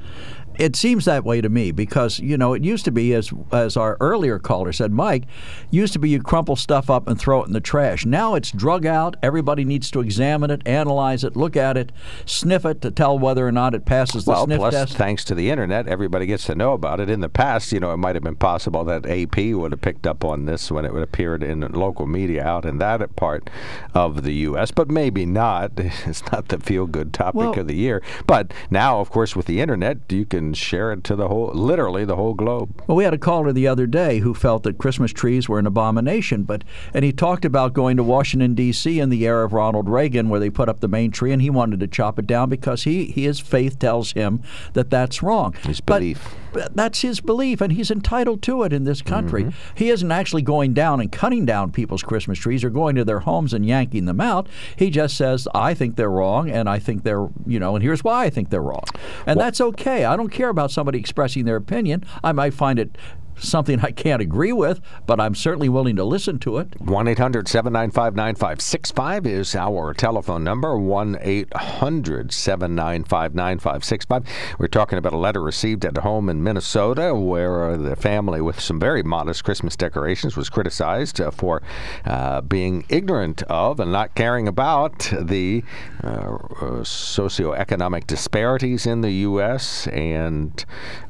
It seems that way to me because, you know, it used to be, as, as our earlier caller said, Mike, used to be you crumple stuff up and throw it in the trash. Now it's drug out. Everybody needs to examine it, analyze it, look at it, sniff it to tell whether or not it passes the Well, sniff plus, test. thanks to the internet, everybody gets to know about it. In the past, you know, it might have been possible that AP would have picked up on this when it would appeared in local media out in that part of the U.S., but maybe not. It's not the feel-good topic Well- of the year. But now, of course, with the internet, you can share it to the whole, literally the whole globe. Well, we had a caller the other day who felt that Christmas trees were an abomination, but and he talked about going to Washington D.C. in the era of Ronald Reagan, where they put up the main tree, and he wanted to chop it down because he his faith tells him that that's wrong. His belief. but that's his belief, and he's entitled to it in this country. Mm-hmm. He isn't actually going down and cutting down people's Christmas trees or going to their homes and yanking them out. He just says, "I think they're wrong, and I think they're you know, and here's why I think they're wrong," and that's okay. I don't care about somebody expressing their opinion. I might find it something I can't agree with, but I'm certainly willing to listen to it. 1 800 795 9565 is our telephone number. 1 800 795 9565. We're talking about a letter received at a home in Minnesota where the family with some very modest Christmas decorations was criticized uh, for uh, being ignorant of and not caring about the uh, socioeconomic disparities in the U.S. and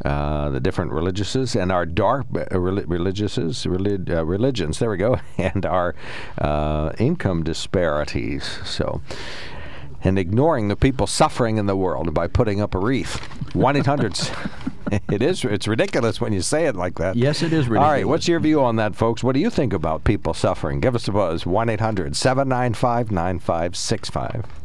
uh, the different religiouses and our dark uh, reli- religiouses, relig- uh, religions, there we go, and our uh, income disparities. So, and ignoring the people suffering in the world by putting up a wreath. 1 800 It is. It's ridiculous when you say it like that. Yes, it is All right. ridiculous. What's your view on that, folks? What do you think about people suffering? Give us a buzz. 1 800 795 9565.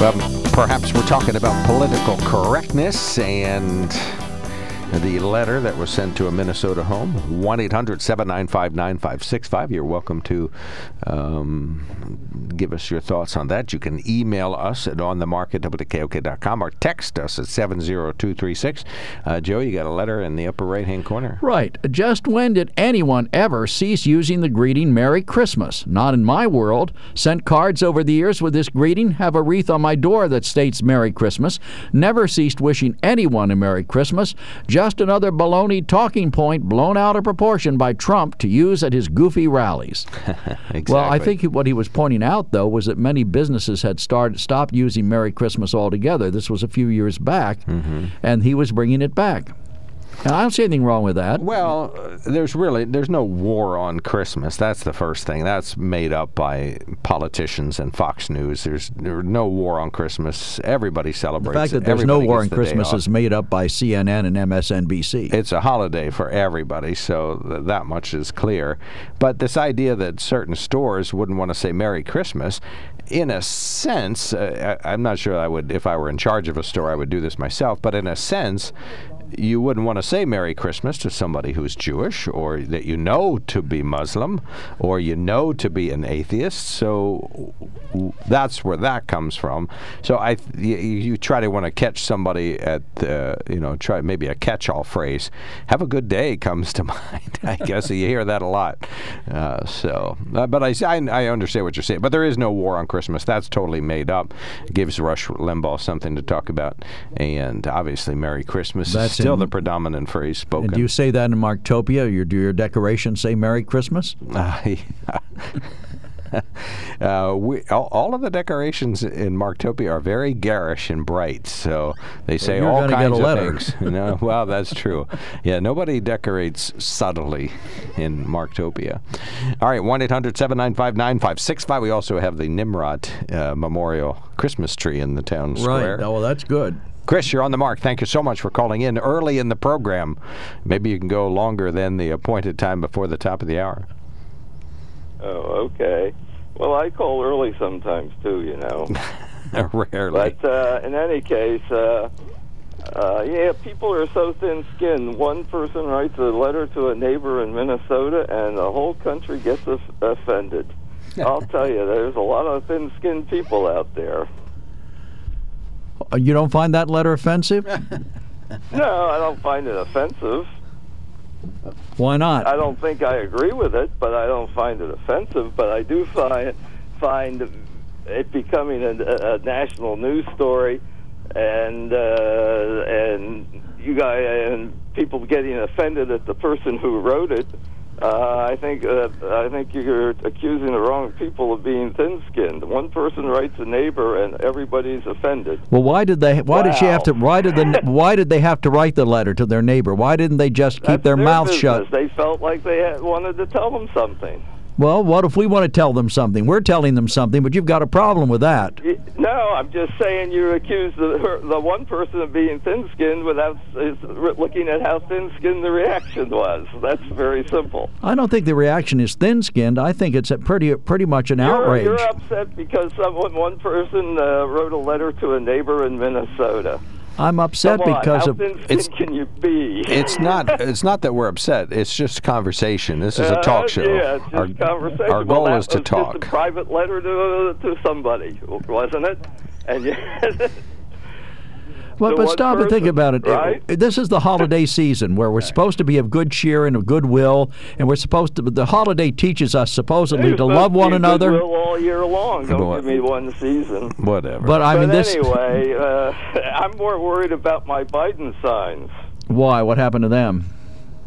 Well, perhaps we're talking about political correctness and the letter that was sent to a Minnesota home. 1 800 795 9565. You're welcome to um, give us your thoughts on that. You can email us at onthemarket.wkok.com or text us at 70236. Uh, Joe, you got a letter in the upper right hand corner. Right. Just when did anyone ever cease using the greeting Merry Christmas? Not in my world. Sent cards over the years with this greeting, have a wreath on my door that states Merry Christmas. Never ceased wishing anyone a Merry Christmas. Just another baloney talking point blown out of proportion by Trump to use at his goofy rallies. exactly. Well, I think what he was pointing out, though, was that many businesses had started stopped using Merry Christmas altogether. This was a few years back, Mm-hmm. and he was bringing it back. And I don't see anything wrong with that. Well, there's really there's no war on Christmas. That's the first thing. That's made up by politicians and Fox News. There's there's no war on Christmas. Everybody celebrates. The fact that there's no war on Christmas is made up by CNN and MSNBC. It's a holiday for everybody, so th- that much is clear. But this idea that certain stores wouldn't want to say Merry Christmas, in a sense, uh, I, I'm not sure I would, if I were in charge of a store, I would do this myself, but in a sense, you wouldn't want to say Merry Christmas to somebody who's Jewish or that you know to be Muslim or you know to be an atheist. So that's where that comes from. So I, you, you try to want to catch somebody at, uh, you know, try maybe a catch-all phrase. Have a good day comes to mind. I guess you hear that a lot. Uh, so, uh, but I, I, I understand what you're saying. But there is no war on Christmas. That's totally made up. It gives Rush Limbaugh something to talk about, and obviously Merry Christmas That's still in- the predominant phrase spoken. And do you say that in Marktopia? Your, do your decorations say Merry Christmas? Uh, uh, we, all, all of the decorations in Marktopia are very garish and bright, so they say you're all kinds of things. You know? well, that's true. Yeah, nobody decorates subtly in Marktopia. All right, 1 800 795 9565. We also have the Nimrod uh, Memorial Christmas tree in the town square. Right. Oh, well, that's good. Chris, you're on the mark. Thank you so much for calling in early in the program. Maybe you can go longer than the appointed time before the top of the hour. Oh, okay. Well, I call early sometimes too, you know. Rarely. But uh, in any case, uh, uh, yeah, people are so thin-skinned. One person writes a letter to a neighbor in Minnesota, and the whole country gets offended. I'll tell you, there's a lot of thin-skinned people out there. Uh, You don't find that letter offensive? No, I don't find it offensive. Why not? I don't think I agree with it, but I don't find it offensive. But I do find find it becoming a, a national news story, and uh, and you guys and people getting offended at the person who wrote it. Uh, I think uh, I think you're accusing the wrong people of being thin-skinned. One person writes a neighbor, and everybody's offended. Well, why did they? Why did she have to? Why did the? Why did they have to write the letter to their neighbor? Why didn't they just keep That's their, mouth shut? They felt like they had, wanted to tell them something. Well, what if we want to tell them something? We're telling them something, but you've got a problem with that. No, I'm just saying you accuse the the one person of being thin-skinned without looking at how thin-skinned the reaction was. That's very simple. I don't think the reaction is thin-skinned. I think it's a pretty, pretty much an You're, outrage. you're upset because someone, one person uh, wrote a letter to a neighbor in Minnesota. I'm upset Come on, because how of. thin-skinned can you be? It's not. It's not that we're upset. It's just conversation. This is a Uh, talk show. Yeah, it's just our, conversation. our Well, goal that is to was talk. Just a private letter to to somebody, wasn't it? And you, Well, to but one stop and think about it. right? This is the holiday season where we're supposed to be of good cheer and of goodwill, and we're supposed to. The holiday teaches us supposedly to love one be another. goodwill all year long. Don't But- give me one season. Whatever. But I mean, but this. anyway, uh, I'm more worried about my Biden signs. Why? What happened to them?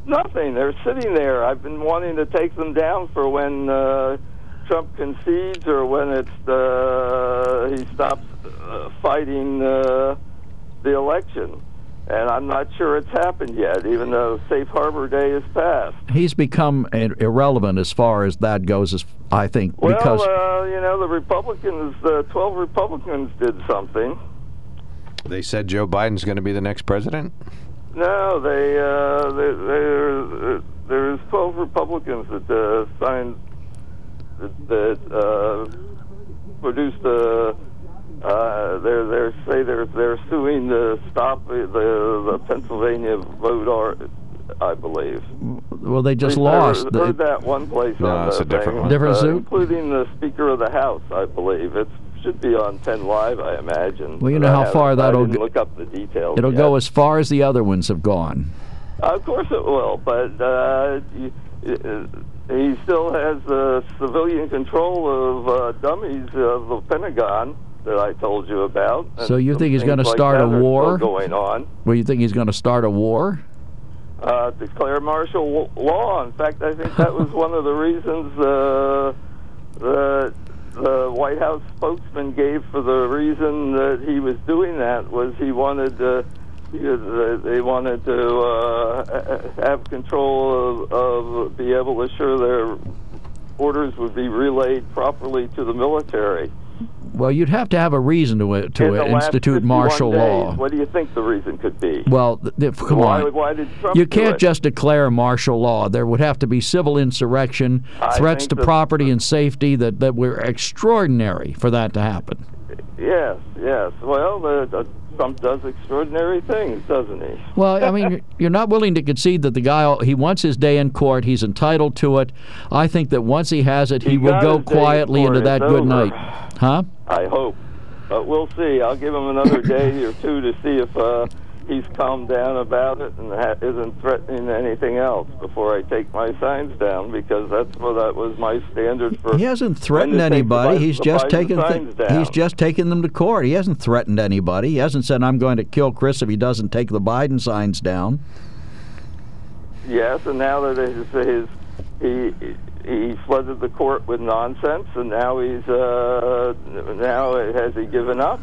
Nothing. They're sitting there. I've been wanting to take them down for when uh, Trump concedes or when it's uh, he stops uh, fighting uh, the election. And I'm not sure it's happened yet, even though Safe Harbor Day is passed. He's become irrelevant as far as that goes. As I think Well, because uh, you know, the Republicans, uh, 12 Republicans did something. they said Joe Biden's going to be the next president. No, they, uh, they, there, there's 12 Republicans that uh, signed, that, that uh, produced a, uh, uh, they're they're say they're they're suing to stop the the, the Pennsylvania vote, or I believe. Well, they just I lost. Heard, heard that one place. No, on it's a different thing, one. Different uh, suit? including the Speaker of the House, I believe. It should be on Penn Live, I imagine. Well, you know how haven't- far that'll go- look up the details. It'll yet. go as far as the other ones have gone. Of course it will, but uh, you- uh, he still has uh, civilian control of uh, dummies of the Pentagon that I told you about. So you think he's gonna like start a war? going on? Well, you think he's going to start a war? Uh, declare martial w- law. In fact, I think that was one of the reasons uh, the the White House spokesman gave for the reason that he was doing that was he wanted to. They wanted to uh, have control of, of, be able to assure their orders would be relayed properly to the military. Well, you'd have to have a reason to uh, In to the uh, institute martial days, law. What do you think the reason could be? Well, th- come why, on. Why You can't just declare martial law. There would have to be civil insurrection, I threats to property and safety that, that were extraordinary for that to happen. Yes, yes. Well, uh, uh, Trump does extraordinary things, doesn't he? Well, I mean, you're not willing to concede that the guy he wants his day in court. He's entitled to it. I think that once he has it, he, He will go day in quietly into that good over. night. Huh? I hope. But we'll see. I'll give him another day or two to see if uh, he's calmed down about it and ha- isn't threatening anything else before I take my signs down because that's what that was my standard for. He hasn't threatened when to take anybody. He's just taken th- he's just taken them to court. He hasn't threatened anybody. He hasn't said I'm going to kill Chris if he doesn't take the Biden signs down. Yes, and now that his, his he he flooded the court with nonsense, and now he's uh, now has he given up?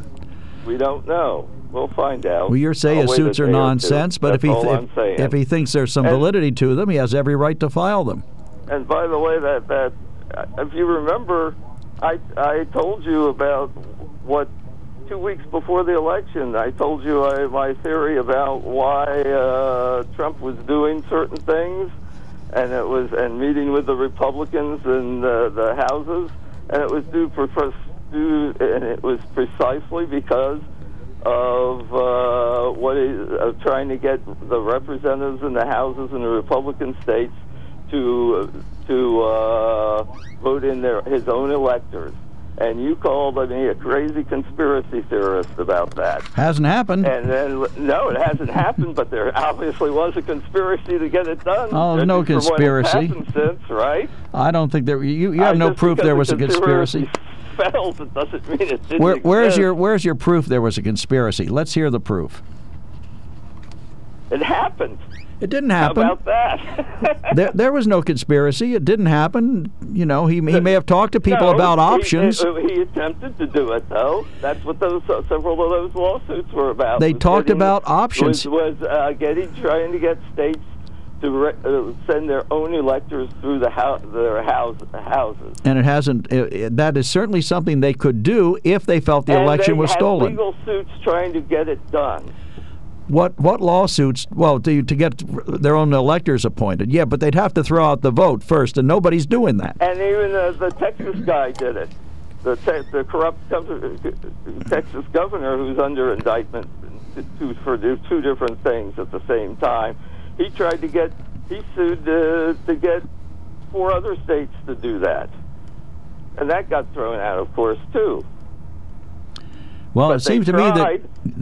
We don't know. We'll find out. Well, you're saying I'll suits are day or two. nonsense, but if he th- if he thinks there's some And- validity to them, he has every right to file them. And by the way, that that if you remember, I I told you about what two weeks before the election. I told you I, my theory about why uh, Trump was doing certain things, and it was and meeting with the Republicans in the, the houses, and it was due for, for due, and it was precisely because of uh, what he, of trying to get the representatives in the houses in the Republican states to to uh, vote in their his own electors. And you called me a crazy conspiracy theorist about that. Hasn't happened. And then, no, it hasn't happened, but there obviously was a conspiracy to get it done. Oh, no judging from what has conspiracy. since, right? I don't think there. You, you have I no proof there the was a conspiracy. Fails, it doesn't mean it didn't Where, where's your Where's your proof there was a conspiracy? Let's hear the proof. It happened. It didn't How happen. about that? there, there was no conspiracy. It didn't happen. You know, he, he may have talked to people No, about options. He, he attempted to do it, though. That's what those uh, several of those lawsuits were about. They talked getting- about options. Was, was uh, getting trying to get states to re- uh, send their own electors through the hou- their house, houses. and it hasn't. uh, uh, that is certainly something they could do if they felt the and election was stolen. Legal suits trying to get it done. What what lawsuits? Well, to to get their own electors appointed. Yeah, but they'd have to throw out the vote first, and nobody's doing that. And even uh, the Texas guy did it. The, te- the corrupt Texas governor, who's under indictment to, for two different things at the same time, he tried to get he sued uh, to get four other states to do that, and that got thrown out, of course, too. Well, But it seems to me that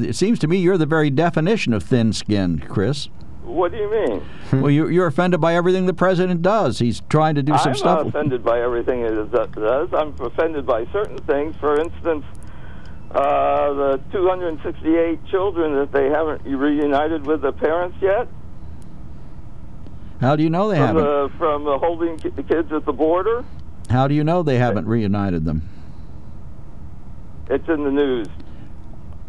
it seems to me you're the very definition of thin-skinned, Chris. What do you mean? well, you, you're offended by everything the president does. He's trying to do some stuff. I'm stuff. not offended by everything it does- does. I'm offended by certain things. For instance, uh, the 268 children that they haven't reunited with the parents yet How do you know they from haven't? the, from the holding the kids at the border. How do you know they haven't reunited them? It's in the news.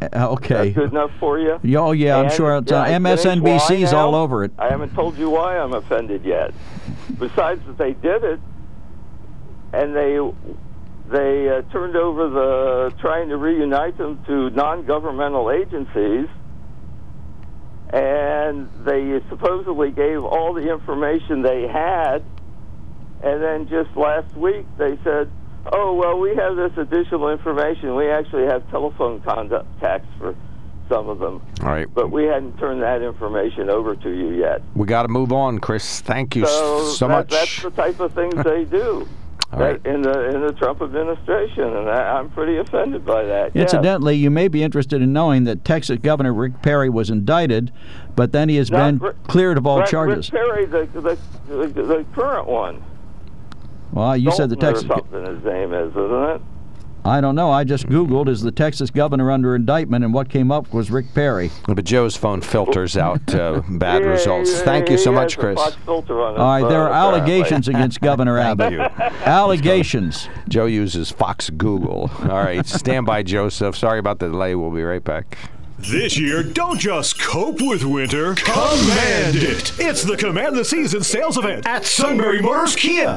Uh, Okay. That's good enough for you. Oh yeah, I'm sure it's, yeah, uh, MSNBC's all over it. I haven't told you why I'm offended yet. Besides that they did it, and they they uh, turned over the trying to reunite them to non-governmental agencies, and they supposedly gave all the information they had, and then just last week they said, Oh well, we have this additional information. We actually have telephone contacts for some of them, All right. but we hadn't turned that information over to you yet. We got to move on, Chris. Thank you So, so that, much. That's the type of things they do. All right. in the in the Trump administration, and I, I'm pretty offended by that. yes. Incidentally, you may be interested in knowing that Texas Governor Rick Perry was indicted, but then he has Not been Rick- cleared of all Rick- charges. Rick Perry, the, the, the, the current one. Well, you said the Texas. or something his name is, isn't it? I don't know. I just Googled is the Texas governor under indictment, and what came up was Rick Perry. But Joe's phone filters out uh, bad Yeah, results. he- Thank you so much, Chris. Fox filter on his All right, there phone, are allegations apparently. against Governor Abbott. you. Allegations. Joe uses Fox Google. All right, stand by, Joseph. Sorry about the delay. We'll be right back. This year, don't just cope with winter, command it. It's the Command the Season sales event at Sunbury Motors Kia.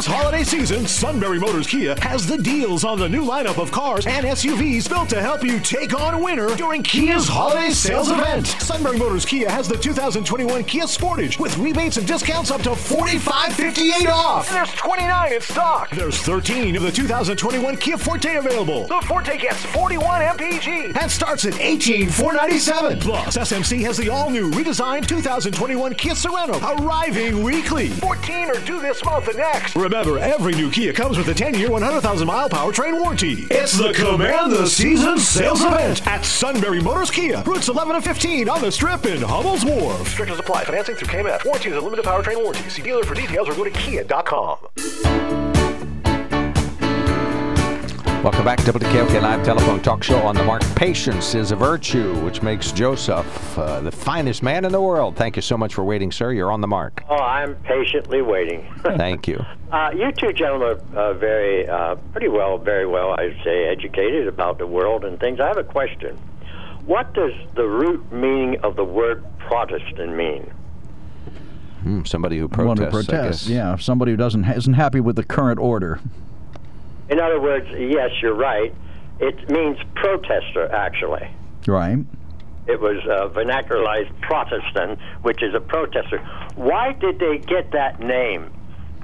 This holiday season, Sunbury Motors Kia has the deals on the new lineup of cars and SUVs built to help you take on winter during Kia's holiday sales event. Sunbury Motors Kia has the 2021 Kia Sportage with rebates and discounts up to $45.58 off. And there's 29 in stock. There's 13 of the 2021 Kia Forte available. The Forte gets 41 mpg and starts at 18,497. Plus, SMC has the all-new redesigned 2021 Kia Sorento arriving weekly. 14 are due this month and next. Remember, every new Kia comes with a 10-year, 100,000 mile powertrain warranty. It's the Command the Season sales event at Sunbury Motors Kia, routes 11 and 15 on the Strip in Hummel's Wharf. Restrictions apply. Financing through KMF. Warranty is a limited powertrain warranty. See dealer for details or go to kia.com. Welcome back to WKOK Live Telephone Talk Show on the Mark. Patience is a virtue, which makes Joseph uh, the finest man in the world. Thank you so much for waiting, sir. You're on the mark. Oh, I'm patiently waiting. Thank you. Uh, you two gentlemen are uh, very, uh, pretty well, very well, I'd say, educated about the world and things. I have a question. What does the root meaning of the word Protestant mean? Hmm, somebody who One protests. who I protests. guess. Yeah, somebody who doesn't isn't happy with the current order. In other words, yes, you're right. It means protester, actually. Right. It was uh, vernacularized Protestant, which is a protester. Why did they get that name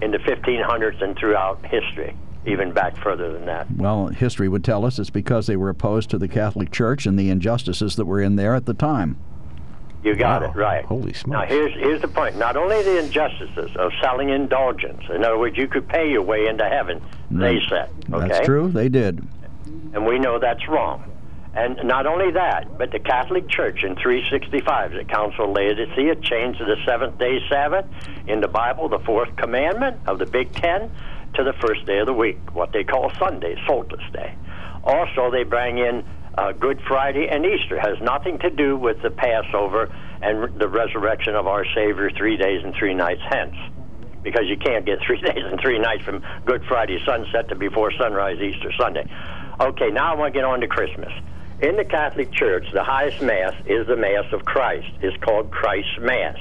in the 1500s and throughout history, even back further than that? Well, history would tell us it's because they were opposed to the Catholic Church and the injustices that were in there at the time. You got Wow. it right. Holy smokes! Now here's here's the point. Not only the injustices of selling indulgence. In other words, you could pay your way into heaven. Mm. They said. Okay. That's true. They did. And we know that's wrong. And not only that, but the Catholic Church in 365, the Council of Laodicea changed the seventh day Sabbath in the Bible, the fourth commandment of the Big Ten, to the first day of the week, what they call Sunday, Solstice Day. Also, they bring in uh, Good Friday and Easter. Has nothing to do with the Passover and the resurrection of our Savior three days and three nights hence. Because you can't get three days and three nights from Good Friday sunset to before sunrise Easter Sunday. Okay, now I want to get on to Christmas. In the Catholic Church, the highest Mass is the Mass of Christ. It's called Christ's Mass.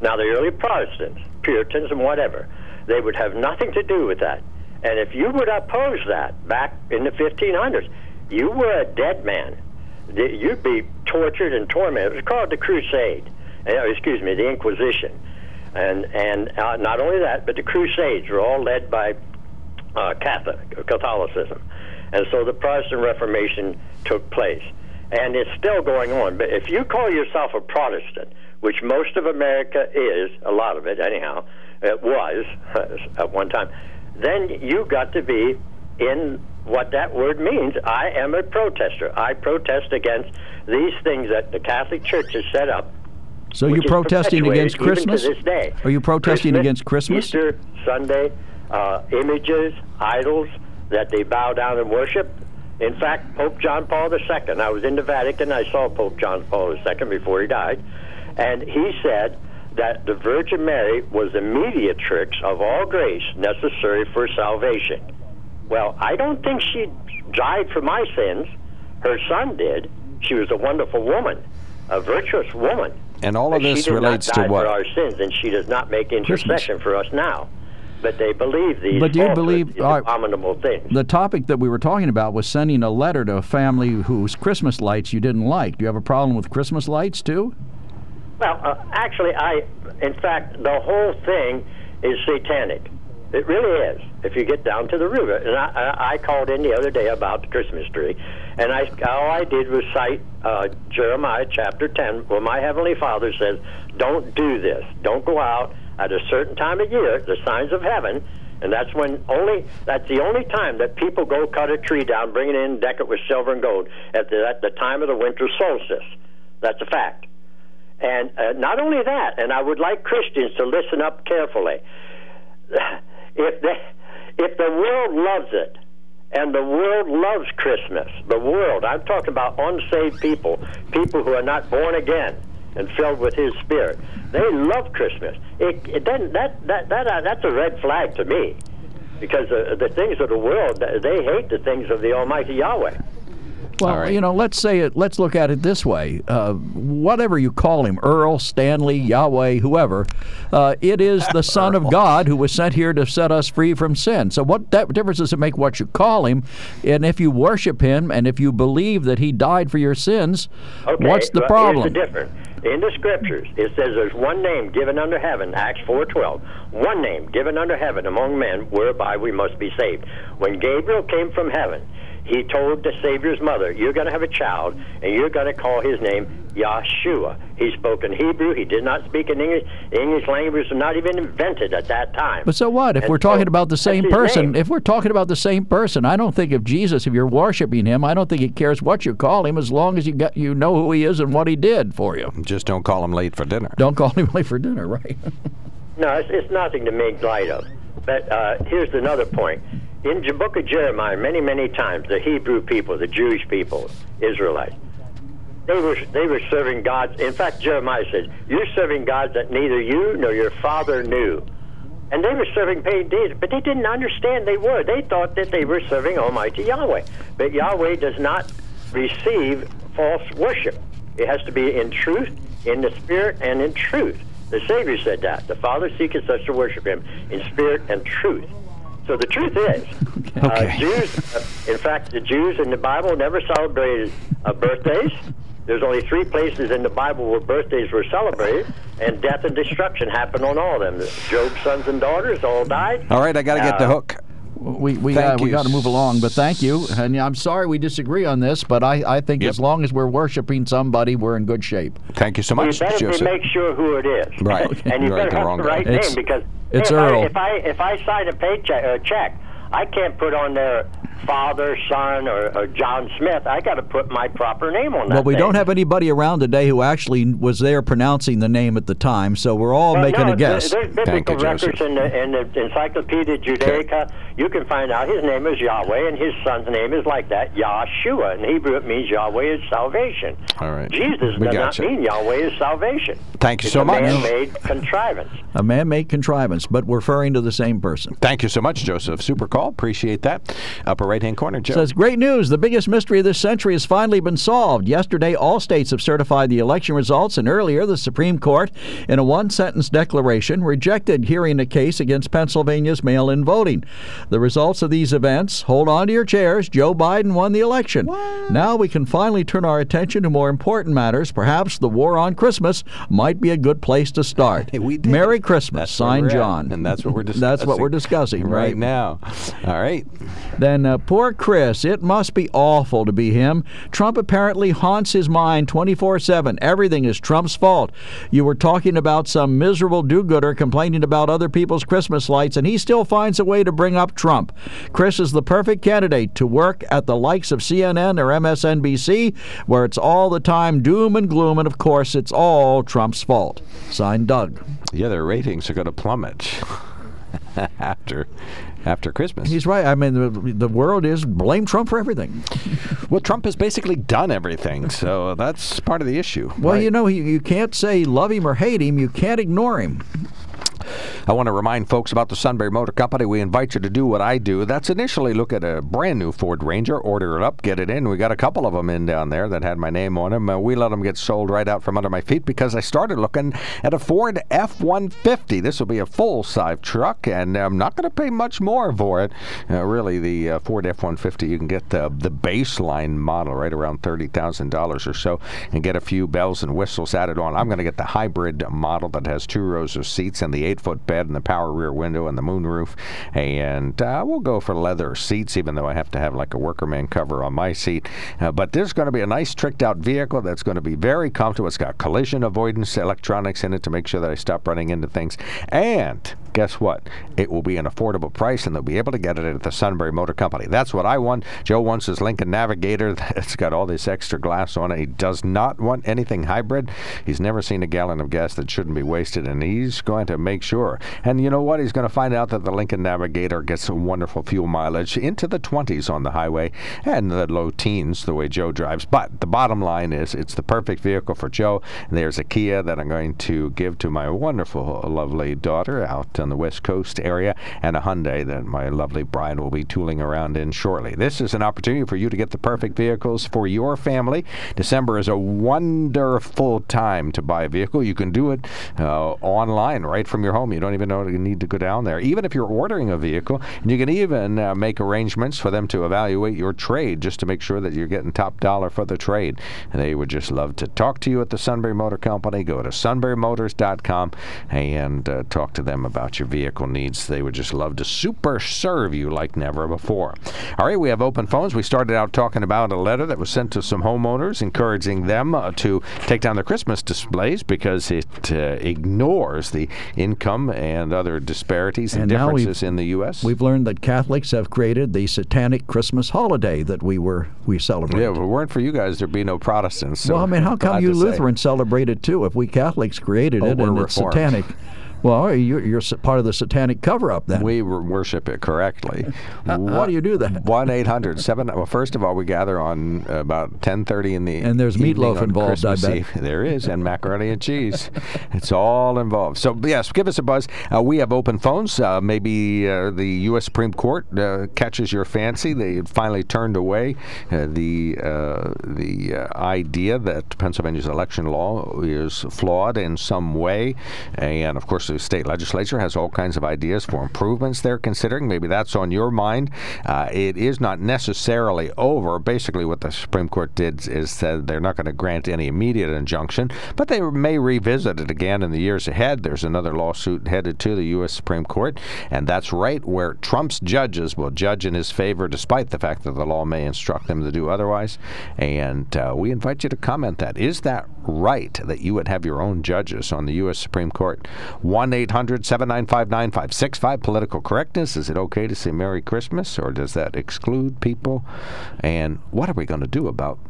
Now, the early Protestants, Puritans, and whatever, they would have nothing to do with that. And if you would oppose that back in the 1500s, you were a dead man. You'd be tortured and tormented. It was called the Crusade. Uh, excuse me, the Inquisition. And and uh, not only that, but the Crusades were all led by uh, Catholic Catholicism, and so the Protestant Reformation took place, and it's still going on. But if you call yourself a Protestant, which most of America is, a lot of it anyhow, it was at one time, then you got to be in what that word means. I am a protester. I protest against these things that the Catholic Church has set up. So you're protesting against Christmas? This day. Are you protesting Christmas, against Christmas? Easter Sunday, uh, images, idols that they bow down and worship. In fact, Pope John Paul II, I was in the Vatican, I saw Pope John Paul II before he died, and he said that the Virgin Mary was the mediatrix of all grace necessary for salvation. Well, I don't think she died for my sins. Her son did. She was a wonderful woman, a virtuous woman. And all of But this relates to what? For our sins, and she does not make intercession for us now. But they believe these. But do you believe- these all right. abominable things? The topic that we were talking about was sending a letter to a family whose Christmas lights you didn't like. Do you have a problem with Christmas lights too? Well, uh, actually, I, in fact, the whole thing is satanic. It really is. If you get down to the root and I, I, I called in the other day about the Christmas tree, and I all I did was cite uh, Jeremiah chapter ten, where my heavenly Father says, "Don't do this. Don't go out at a certain time of year, the signs of heaven." And that's when only that's the only time that people go cut a tree down, bring it in, deck it with silver and gold at the, at the time of the winter solstice. That's a fact. And uh, not only that, and I would like Christians to listen up carefully. If they, if the world loves it, and the world loves Christmas, the world, I'm talking about unsaved people, people who are not born again and filled with His Spirit, they love Christmas. It, it doesn't, that, that, that, uh, that's a red flag to me, because uh, the things of the world, they hate the things of the Almighty Yahweh. Well, you know, let's say it. Let's look at it this way: uh, whatever you call him, Earl, Stanley, Yahweh, whoever, uh, it is the Son of God who was sent here to set us free from sin. So, what that difference does it make what you call him? And if you worship him, and if you believe that he died for your sins, Okay, what's the well, problem? Here's the difference. In the scriptures, it says there's one name given under heaven, Acts 4.12. One name given under heaven among men whereby we must be saved. When Gabriel came from heaven, he told the Savior's mother, You're going to have a child, and you're going to call his name Yahshua. He spoke in Hebrew. He did not speak in English. The English language was not even invented at that time. But so what? If And we're talking so about the same person, name. if we're talking about the same person, I don't think if Jesus, if you're worshiping him, I don't think he cares what you call him as long as you got you know who he is and what he did for you. Just don't call him late for dinner. Don't call him late for dinner, right? No, it's, it's nothing to make light of. But uh, here's another point. In the book of Jeremiah, many, many times, the Hebrew people, the Jewish people, Israelites, they were they were serving gods. In fact, Jeremiah said, "You're serving gods that neither you nor your father knew." And they were serving pagan deities, but they didn't understand they were. They thought that they were serving Almighty Yahweh. But Yahweh does not receive false worship. It has to be in truth, in the spirit, and in truth. The Savior said that. The Father seeketh such to worship him in spirit and truth. So the truth is, uh, Jews, uh, in fact, the Jews in the Bible never celebrated uh, birthdays. There's only three places in the Bible where birthdays were celebrated, and death and destruction happened on all of them. Job's sons and daughters all died. All right, I got to get the Uh, hook. We we uh, we got to move along, but thank you. And I'm sorry we disagree on this, but I, I think as long as we're worshiping somebody, we're in good shape. Thank you so much, well, you better make sure who it is. Right. And you You're right, better the have wrong the right It's- name because it's if Earl. I, if I if I sign a paycheck uh, check, I can't put on there father, son, or, or John Smith. I got to put my proper name on that. But we thing. don't have anybody around today who actually was there pronouncing the name at the time, so we're all Well, making no, a guess. There's biblical records in the, in the Encyclopedia Judaica. You can find out his name is Yahweh, and his son's name is like that, Yahshua. In Hebrew, it means Yahweh is salvation. All right. Jesus We does gotcha. not mean Yahweh is salvation. Thank you it's so a much. man-made contrivance. A man-made contrivance, but referring to the same person. Thank you so much, Joseph. Super call. Appreciate that. Upper right hand corner, Joe. Says great news. The biggest mystery of this century has finally been solved. Yesterday, all states have certified the election results, and earlier, the Supreme Court, in a one sentence declaration, rejected hearing a case against Pennsylvania's mail in voting. The results of these events hold on to your chairs. Joe Biden won the election. Now we can finally turn our attention to more important matters. Perhaps the war on Christmas might be a good place to start. Merry Christmas, where signed at, John. and that's what we're That's what we're discussing discussing right now. All right. Then uh, poor Chris, it must be awful to be him. Trump apparently haunts his mind 24 7. Everything is Trump's fault. You were talking about some miserable do gooder complaining about other people's Christmas lights, and he still finds a way to bring up Trump. Chris is the perfect candidate to work at the likes of CNN or MSNBC, where it's all the time doom and gloom, and of course, it's all Trump's fault. Signed Doug. Yeah, their ratings are going to plummet after after Christmas. He's right. I mean, the, the world is blame Trump for everything. Well, Trump has basically done everything, so that's part of the issue. Well, right? you know, you, you can't say love him or hate him. You can't ignore him. I want to remind folks about the Sunbury Motor Company. We invite you to do what I do. That's initially look at a brand new Ford Ranger, order it up, get it in. We got a couple of them in down there that had my name on them. Uh, we let them get sold right out from under my feet because I started looking at a Ford F 150. This will be a full size truck, and I'm not going to pay much more for it. Uh, really, the uh, Ford F 150, you can get the, the baseline model right around $30,000 or so and get a few bells and whistles added on. I'm going to get the hybrid model that has two rows of seats and the eight foot bed and the power rear window and the moonroof. And uh, we'll go for leather seats, even though I have to have like a workerman cover on my seat. Uh, but there's going to be a nice tricked out vehicle that's going to be very comfortable. It's got collision avoidance electronics in it to make sure that I stop running into things. And guess what? It will be an affordable price, and they'll be able to get it at the Sunbury Motor Company. That's what I want. Joe wants his Lincoln Navigator. It's got all this extra glass on it. He does not want anything hybrid. He's never seen a gallon of gas that shouldn't be wasted, and he's going to make sure. And you know what? He's going to find out that the Lincoln Navigator gets some wonderful fuel mileage into the 20s on the highway and the low teens the way Joe drives. But the bottom line is it's the perfect vehicle for Joe. And there's a Kia that I'm going to give to my wonderful, lovely daughter out on the West Coast area, and a Hyundai that my lovely bride will be tooling around in shortly. This is an opportunity for you to get the perfect vehicles for your family. December is a wonderful time to buy a vehicle. You can do it uh, online right from your home. You don't even know you need to go down there. Even if you're ordering a vehicle, and you can even uh, make arrangements for them to evaluate your trade just to make sure that you're getting top dollar for the trade. And they would just love to talk to you at the Sunbury Motor Company. Go to sunburymotors.com and uh, talk to them about your vehicle needs. They would just love to super serve you like never before. All right, we have open phones. We started out talking about a letter that was sent to some homeowners encouraging them uh, to take down their Christmas displays because it uh, ignores the income and other disparities and, And differences in the U.S. We've learned that Catholics have created the satanic Christmas holiday that we were we celebrate. Yeah, if it weren't for you guys, there'd be no Protestants. So well, I mean, how come you. Lutherans celebrate it too? If we Catholics created Oh, it and it's satanic, well, you're, you're part of the satanic cover-up then. We worship it correctly. How- how do you do that? One eight hundred seven. Well, first of all, we gather on about ten thirty in the And there's meatloaf involved, I bet. Eve. There is, and macaroni and cheese. It's all involved. So yes, give us a buzz. Uh, we have open phones. Uh, maybe uh, the U.S. Supreme Court uh, catches your fancy. They finally turned away uh, the uh, the uh, idea that Pennsylvania's election law is flawed in some way, and of course the state legislature has all kinds of ideas for improvements they're considering. Maybe that's on your mind. Uh, it is not necessarily over. Basically, what the Supreme Court did is said they're not going to grant any immediate injunction, but they may revisit it again in the years ahead. There's another lawsuit headed to the U.S. Supreme Court, and that's right where Trump's judges will judge in his favor, despite the fact that the law may instruct them to do otherwise. And uh, we invite you to comment that. Is that right that you would have your own judges on the U.S. Supreme Court? 1 800 795 9565. Political correctness. Is it okay to say Merry Christmas, or does that exclude people? And what are we going to do about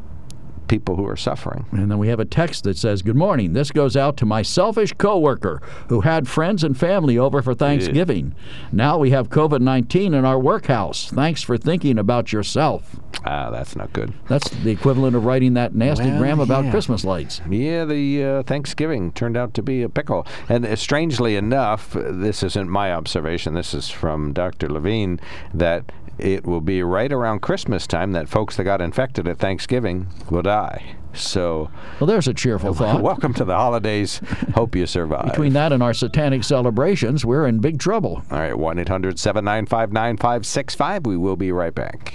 people who are suffering? And then we have a text that says, "Good morning. This goes out to my selfish coworker who had friends and family over for Thanksgiving. Now we have COVID-19 in our workhouse. Thanks for thinking about yourself." Ah, that's not good. That's the equivalent of writing that nasty Well, gram about yeah. Christmas lights. Yeah, the uh, Thanksgiving turned out to be a pickle. And uh, strangely enough, this isn't my observation, this is from Dr. Levine, that it will be right around Christmas time that folks that got infected at Thanksgiving will die. So, Well, there's a cheerful thought. welcome to the holidays. Hope you survive. Between that and our satanic celebrations, we're in big trouble. All right, 1 800 795 9565. We will be right back.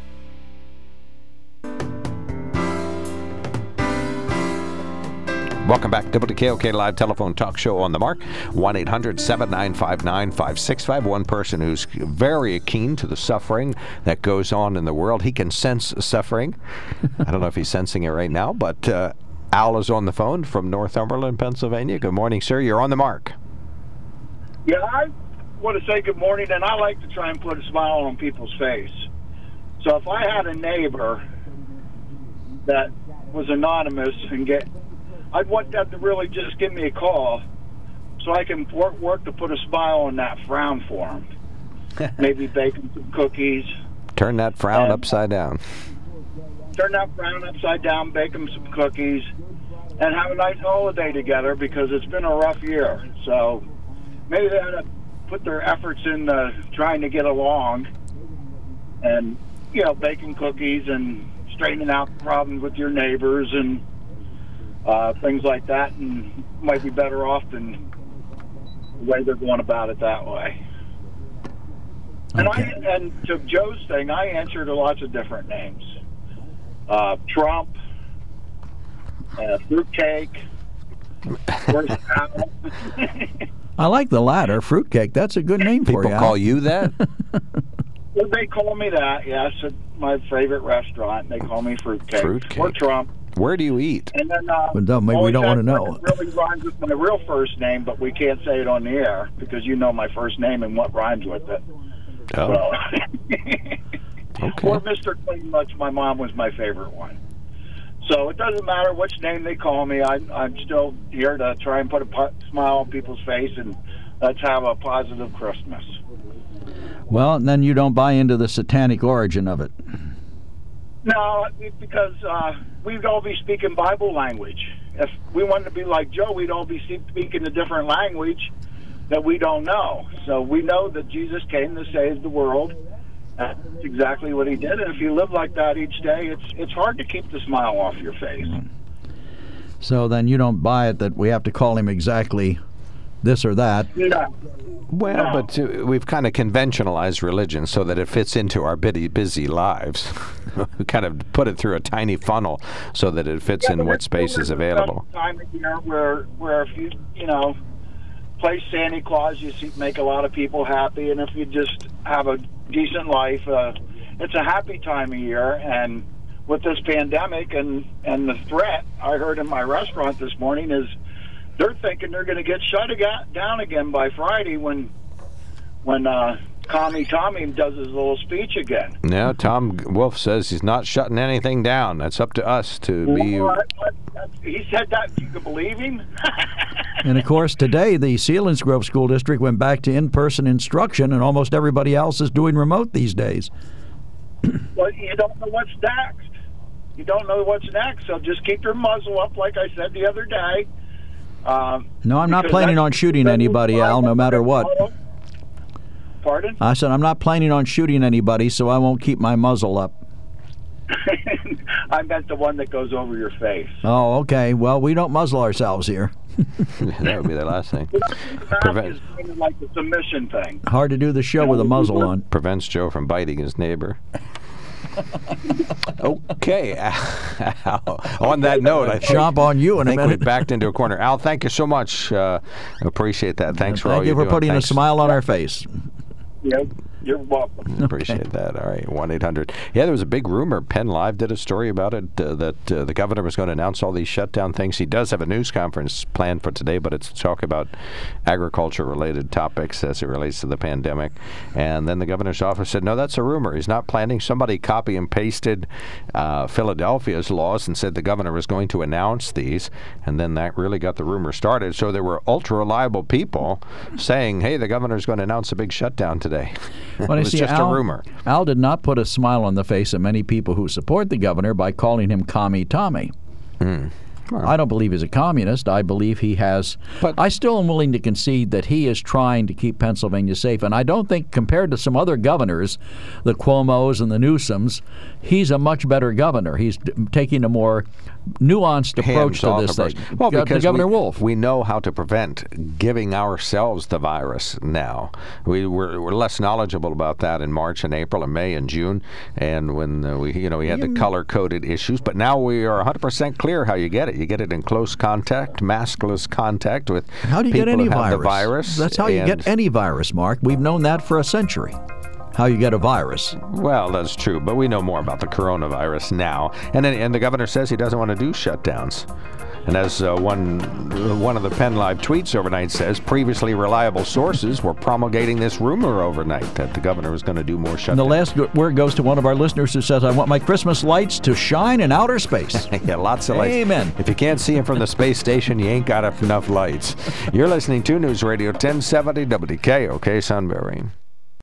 Welcome back to WKOK Live Telephone Talk Show on the Mark. 1 800 795 9565. One person who's very keen to the suffering that goes on in the world. He can sense suffering. I don't know if he's sensing it right now, but uh, Al is on the phone from Northumberland, Pennsylvania. Good morning, sir. You're on the mark. Yeah, I want to say good morning, and I like to try and put a smile on people's face. So if I had a neighbor that was anonymous and get, I'd want them to really just give me a call so I can work, work to put a smile on that frown for them. Maybe bake them some cookies, Turn that frown Um, upside down. turn that frown upside down, bake them some cookies, and have a nice holiday together because it's been a rough year. So maybe they ought to put their efforts in uh, trying to get along and, you know, baking cookies and straightening out problems with your neighbors and uh, things like that, and might be better off than the way they're going about it that way. And I and to Joe's thing, I answered to lots of different names. Uh, Trump, uh, fruitcake. I like the latter, fruitcake. That's a good name for People you. Al. call you that? Well, they call me that. Yes, at my favorite restaurant. They call me fruitcake, Fruitcake. or Trump. Where do you eat? And then uh, Well, no, maybe we don't wanna know. one Really rhymes with my real first name, but we can't say it on the air because you know my first name and what rhymes with it. Oh. So, Or Mr. Clean Much. My mom was my favorite one. So it doesn't matter which name they call me. I, I'm still here to try and put a pu- smile on people's face and let's have a positive Christmas. Well, and then you don't buy into the satanic origin of it. No, because uh, we'd all be speaking Bible language. If we wanted to be like Joe, we'd all be speaking a different language that we don't know. So we know that Jesus came to save the world. That's exactly what he did. And if you live like that each day, it's it's hard to keep the smile off your face. So then you don't buy it that we have to call him exactly this or that. No. Well, but uh, we've kind of conventionalized religion so that it fits into our busy, busy lives. we kind of put it through a tiny funnel so that it fits in what space is available. Time of year where where if you you know play Santa Claus, you see, make a lot of people happy, and if you just have a decent life, uh, it's a happy time of year. And with this pandemic and and the threat, I heard in my restaurant this morning is they're thinking they're going to get shut aga- down again by Friday when when uh, Commie Tommy does his little speech again. Now, Tom Wolf says he's not shutting anything down. That's up to us to be. Well, I- I- he said that. You can believe him. And of course, today the Selinsgrove School District went back to in person instruction, and almost everybody else is doing remote these days. Well, you don't know what's next. You don't know what's next, so just keep your muzzle up, like I said the other day. Um, No, I'm not planning on shooting anybody, Al, no matter what. Pardon? I said I'm not planning on shooting anybody, so I won't keep my muzzle up. I meant the one that goes over your face. Oh, okay. Well, we don't muzzle ourselves here. that would be the last thing. That Prevent- is kind of like the submission thing. Hard to do the show with a muzzle on. Prevents Joe from biting his neighbor. okay. Al, on that note, I think, Chomp on you in I a think we minute. backed into a corner. Al, thank you so much. Uh, appreciate that. Thanks for all Thank you you're for doing. putting Thanks. a smile on our face. Yep, you're welcome. Appreciate that. All right, one eight hundred. Yeah, there was a big rumor. Penn Live did a story about it uh, that uh, the governor was going to announce all these shutdown things. He does have a news conference planned for today, but it's to talk about agriculture-related topics as it relates to the pandemic. And then the governor's office said, "No, that's a rumor. He's not planning." Somebody copy and pasted uh, Philadelphia's laws and said the governor was going to announce these, and then that really got the rumor started. So there were ultra reliable people saying, "Hey, the governor's going to announce a big shutdown today." it Well, you was see, just Al, a rumor. Al did not put a smile on the face of many people who support the governor by calling him Commie Tommy. Hmm. I don't believe he's a communist. I believe he has. But I still am willing to concede that he is trying to keep Pennsylvania safe. And I don't think, compared to some other governors, the Cuomo's and the Newsoms, he's a much better governor. He's d- taking a more nuanced approach to this approach. thing. Well, Go- because Governor we, Wolf. we know how to prevent giving ourselves the virus now. We were, were less knowledgeable about that in March and April and May and June, and when uh, we, you know, we had the color-coded issues. But now we are 100% clear how you get it. You get it in close contact, maskless contact with How do you people get any virus? virus. That's how you get any virus, Mark. We've known that for a century. How you get a virus. Well, that's true, but we know more about the coronavirus now. And and the governor says he doesn't want to do shutdowns. And as uh, one one of the Penn Live tweets overnight says, previously reliable sources were promulgating this rumor overnight that the governor was going to do more shutdowns. And the last word goes to one of our listeners who says, I want my Christmas lights to shine in outer space. yeah, lots of lights. Amen. If you can't see him from the space station, you ain't got enough lights. You're listening to News Radio 1070 WKOK Sunbury.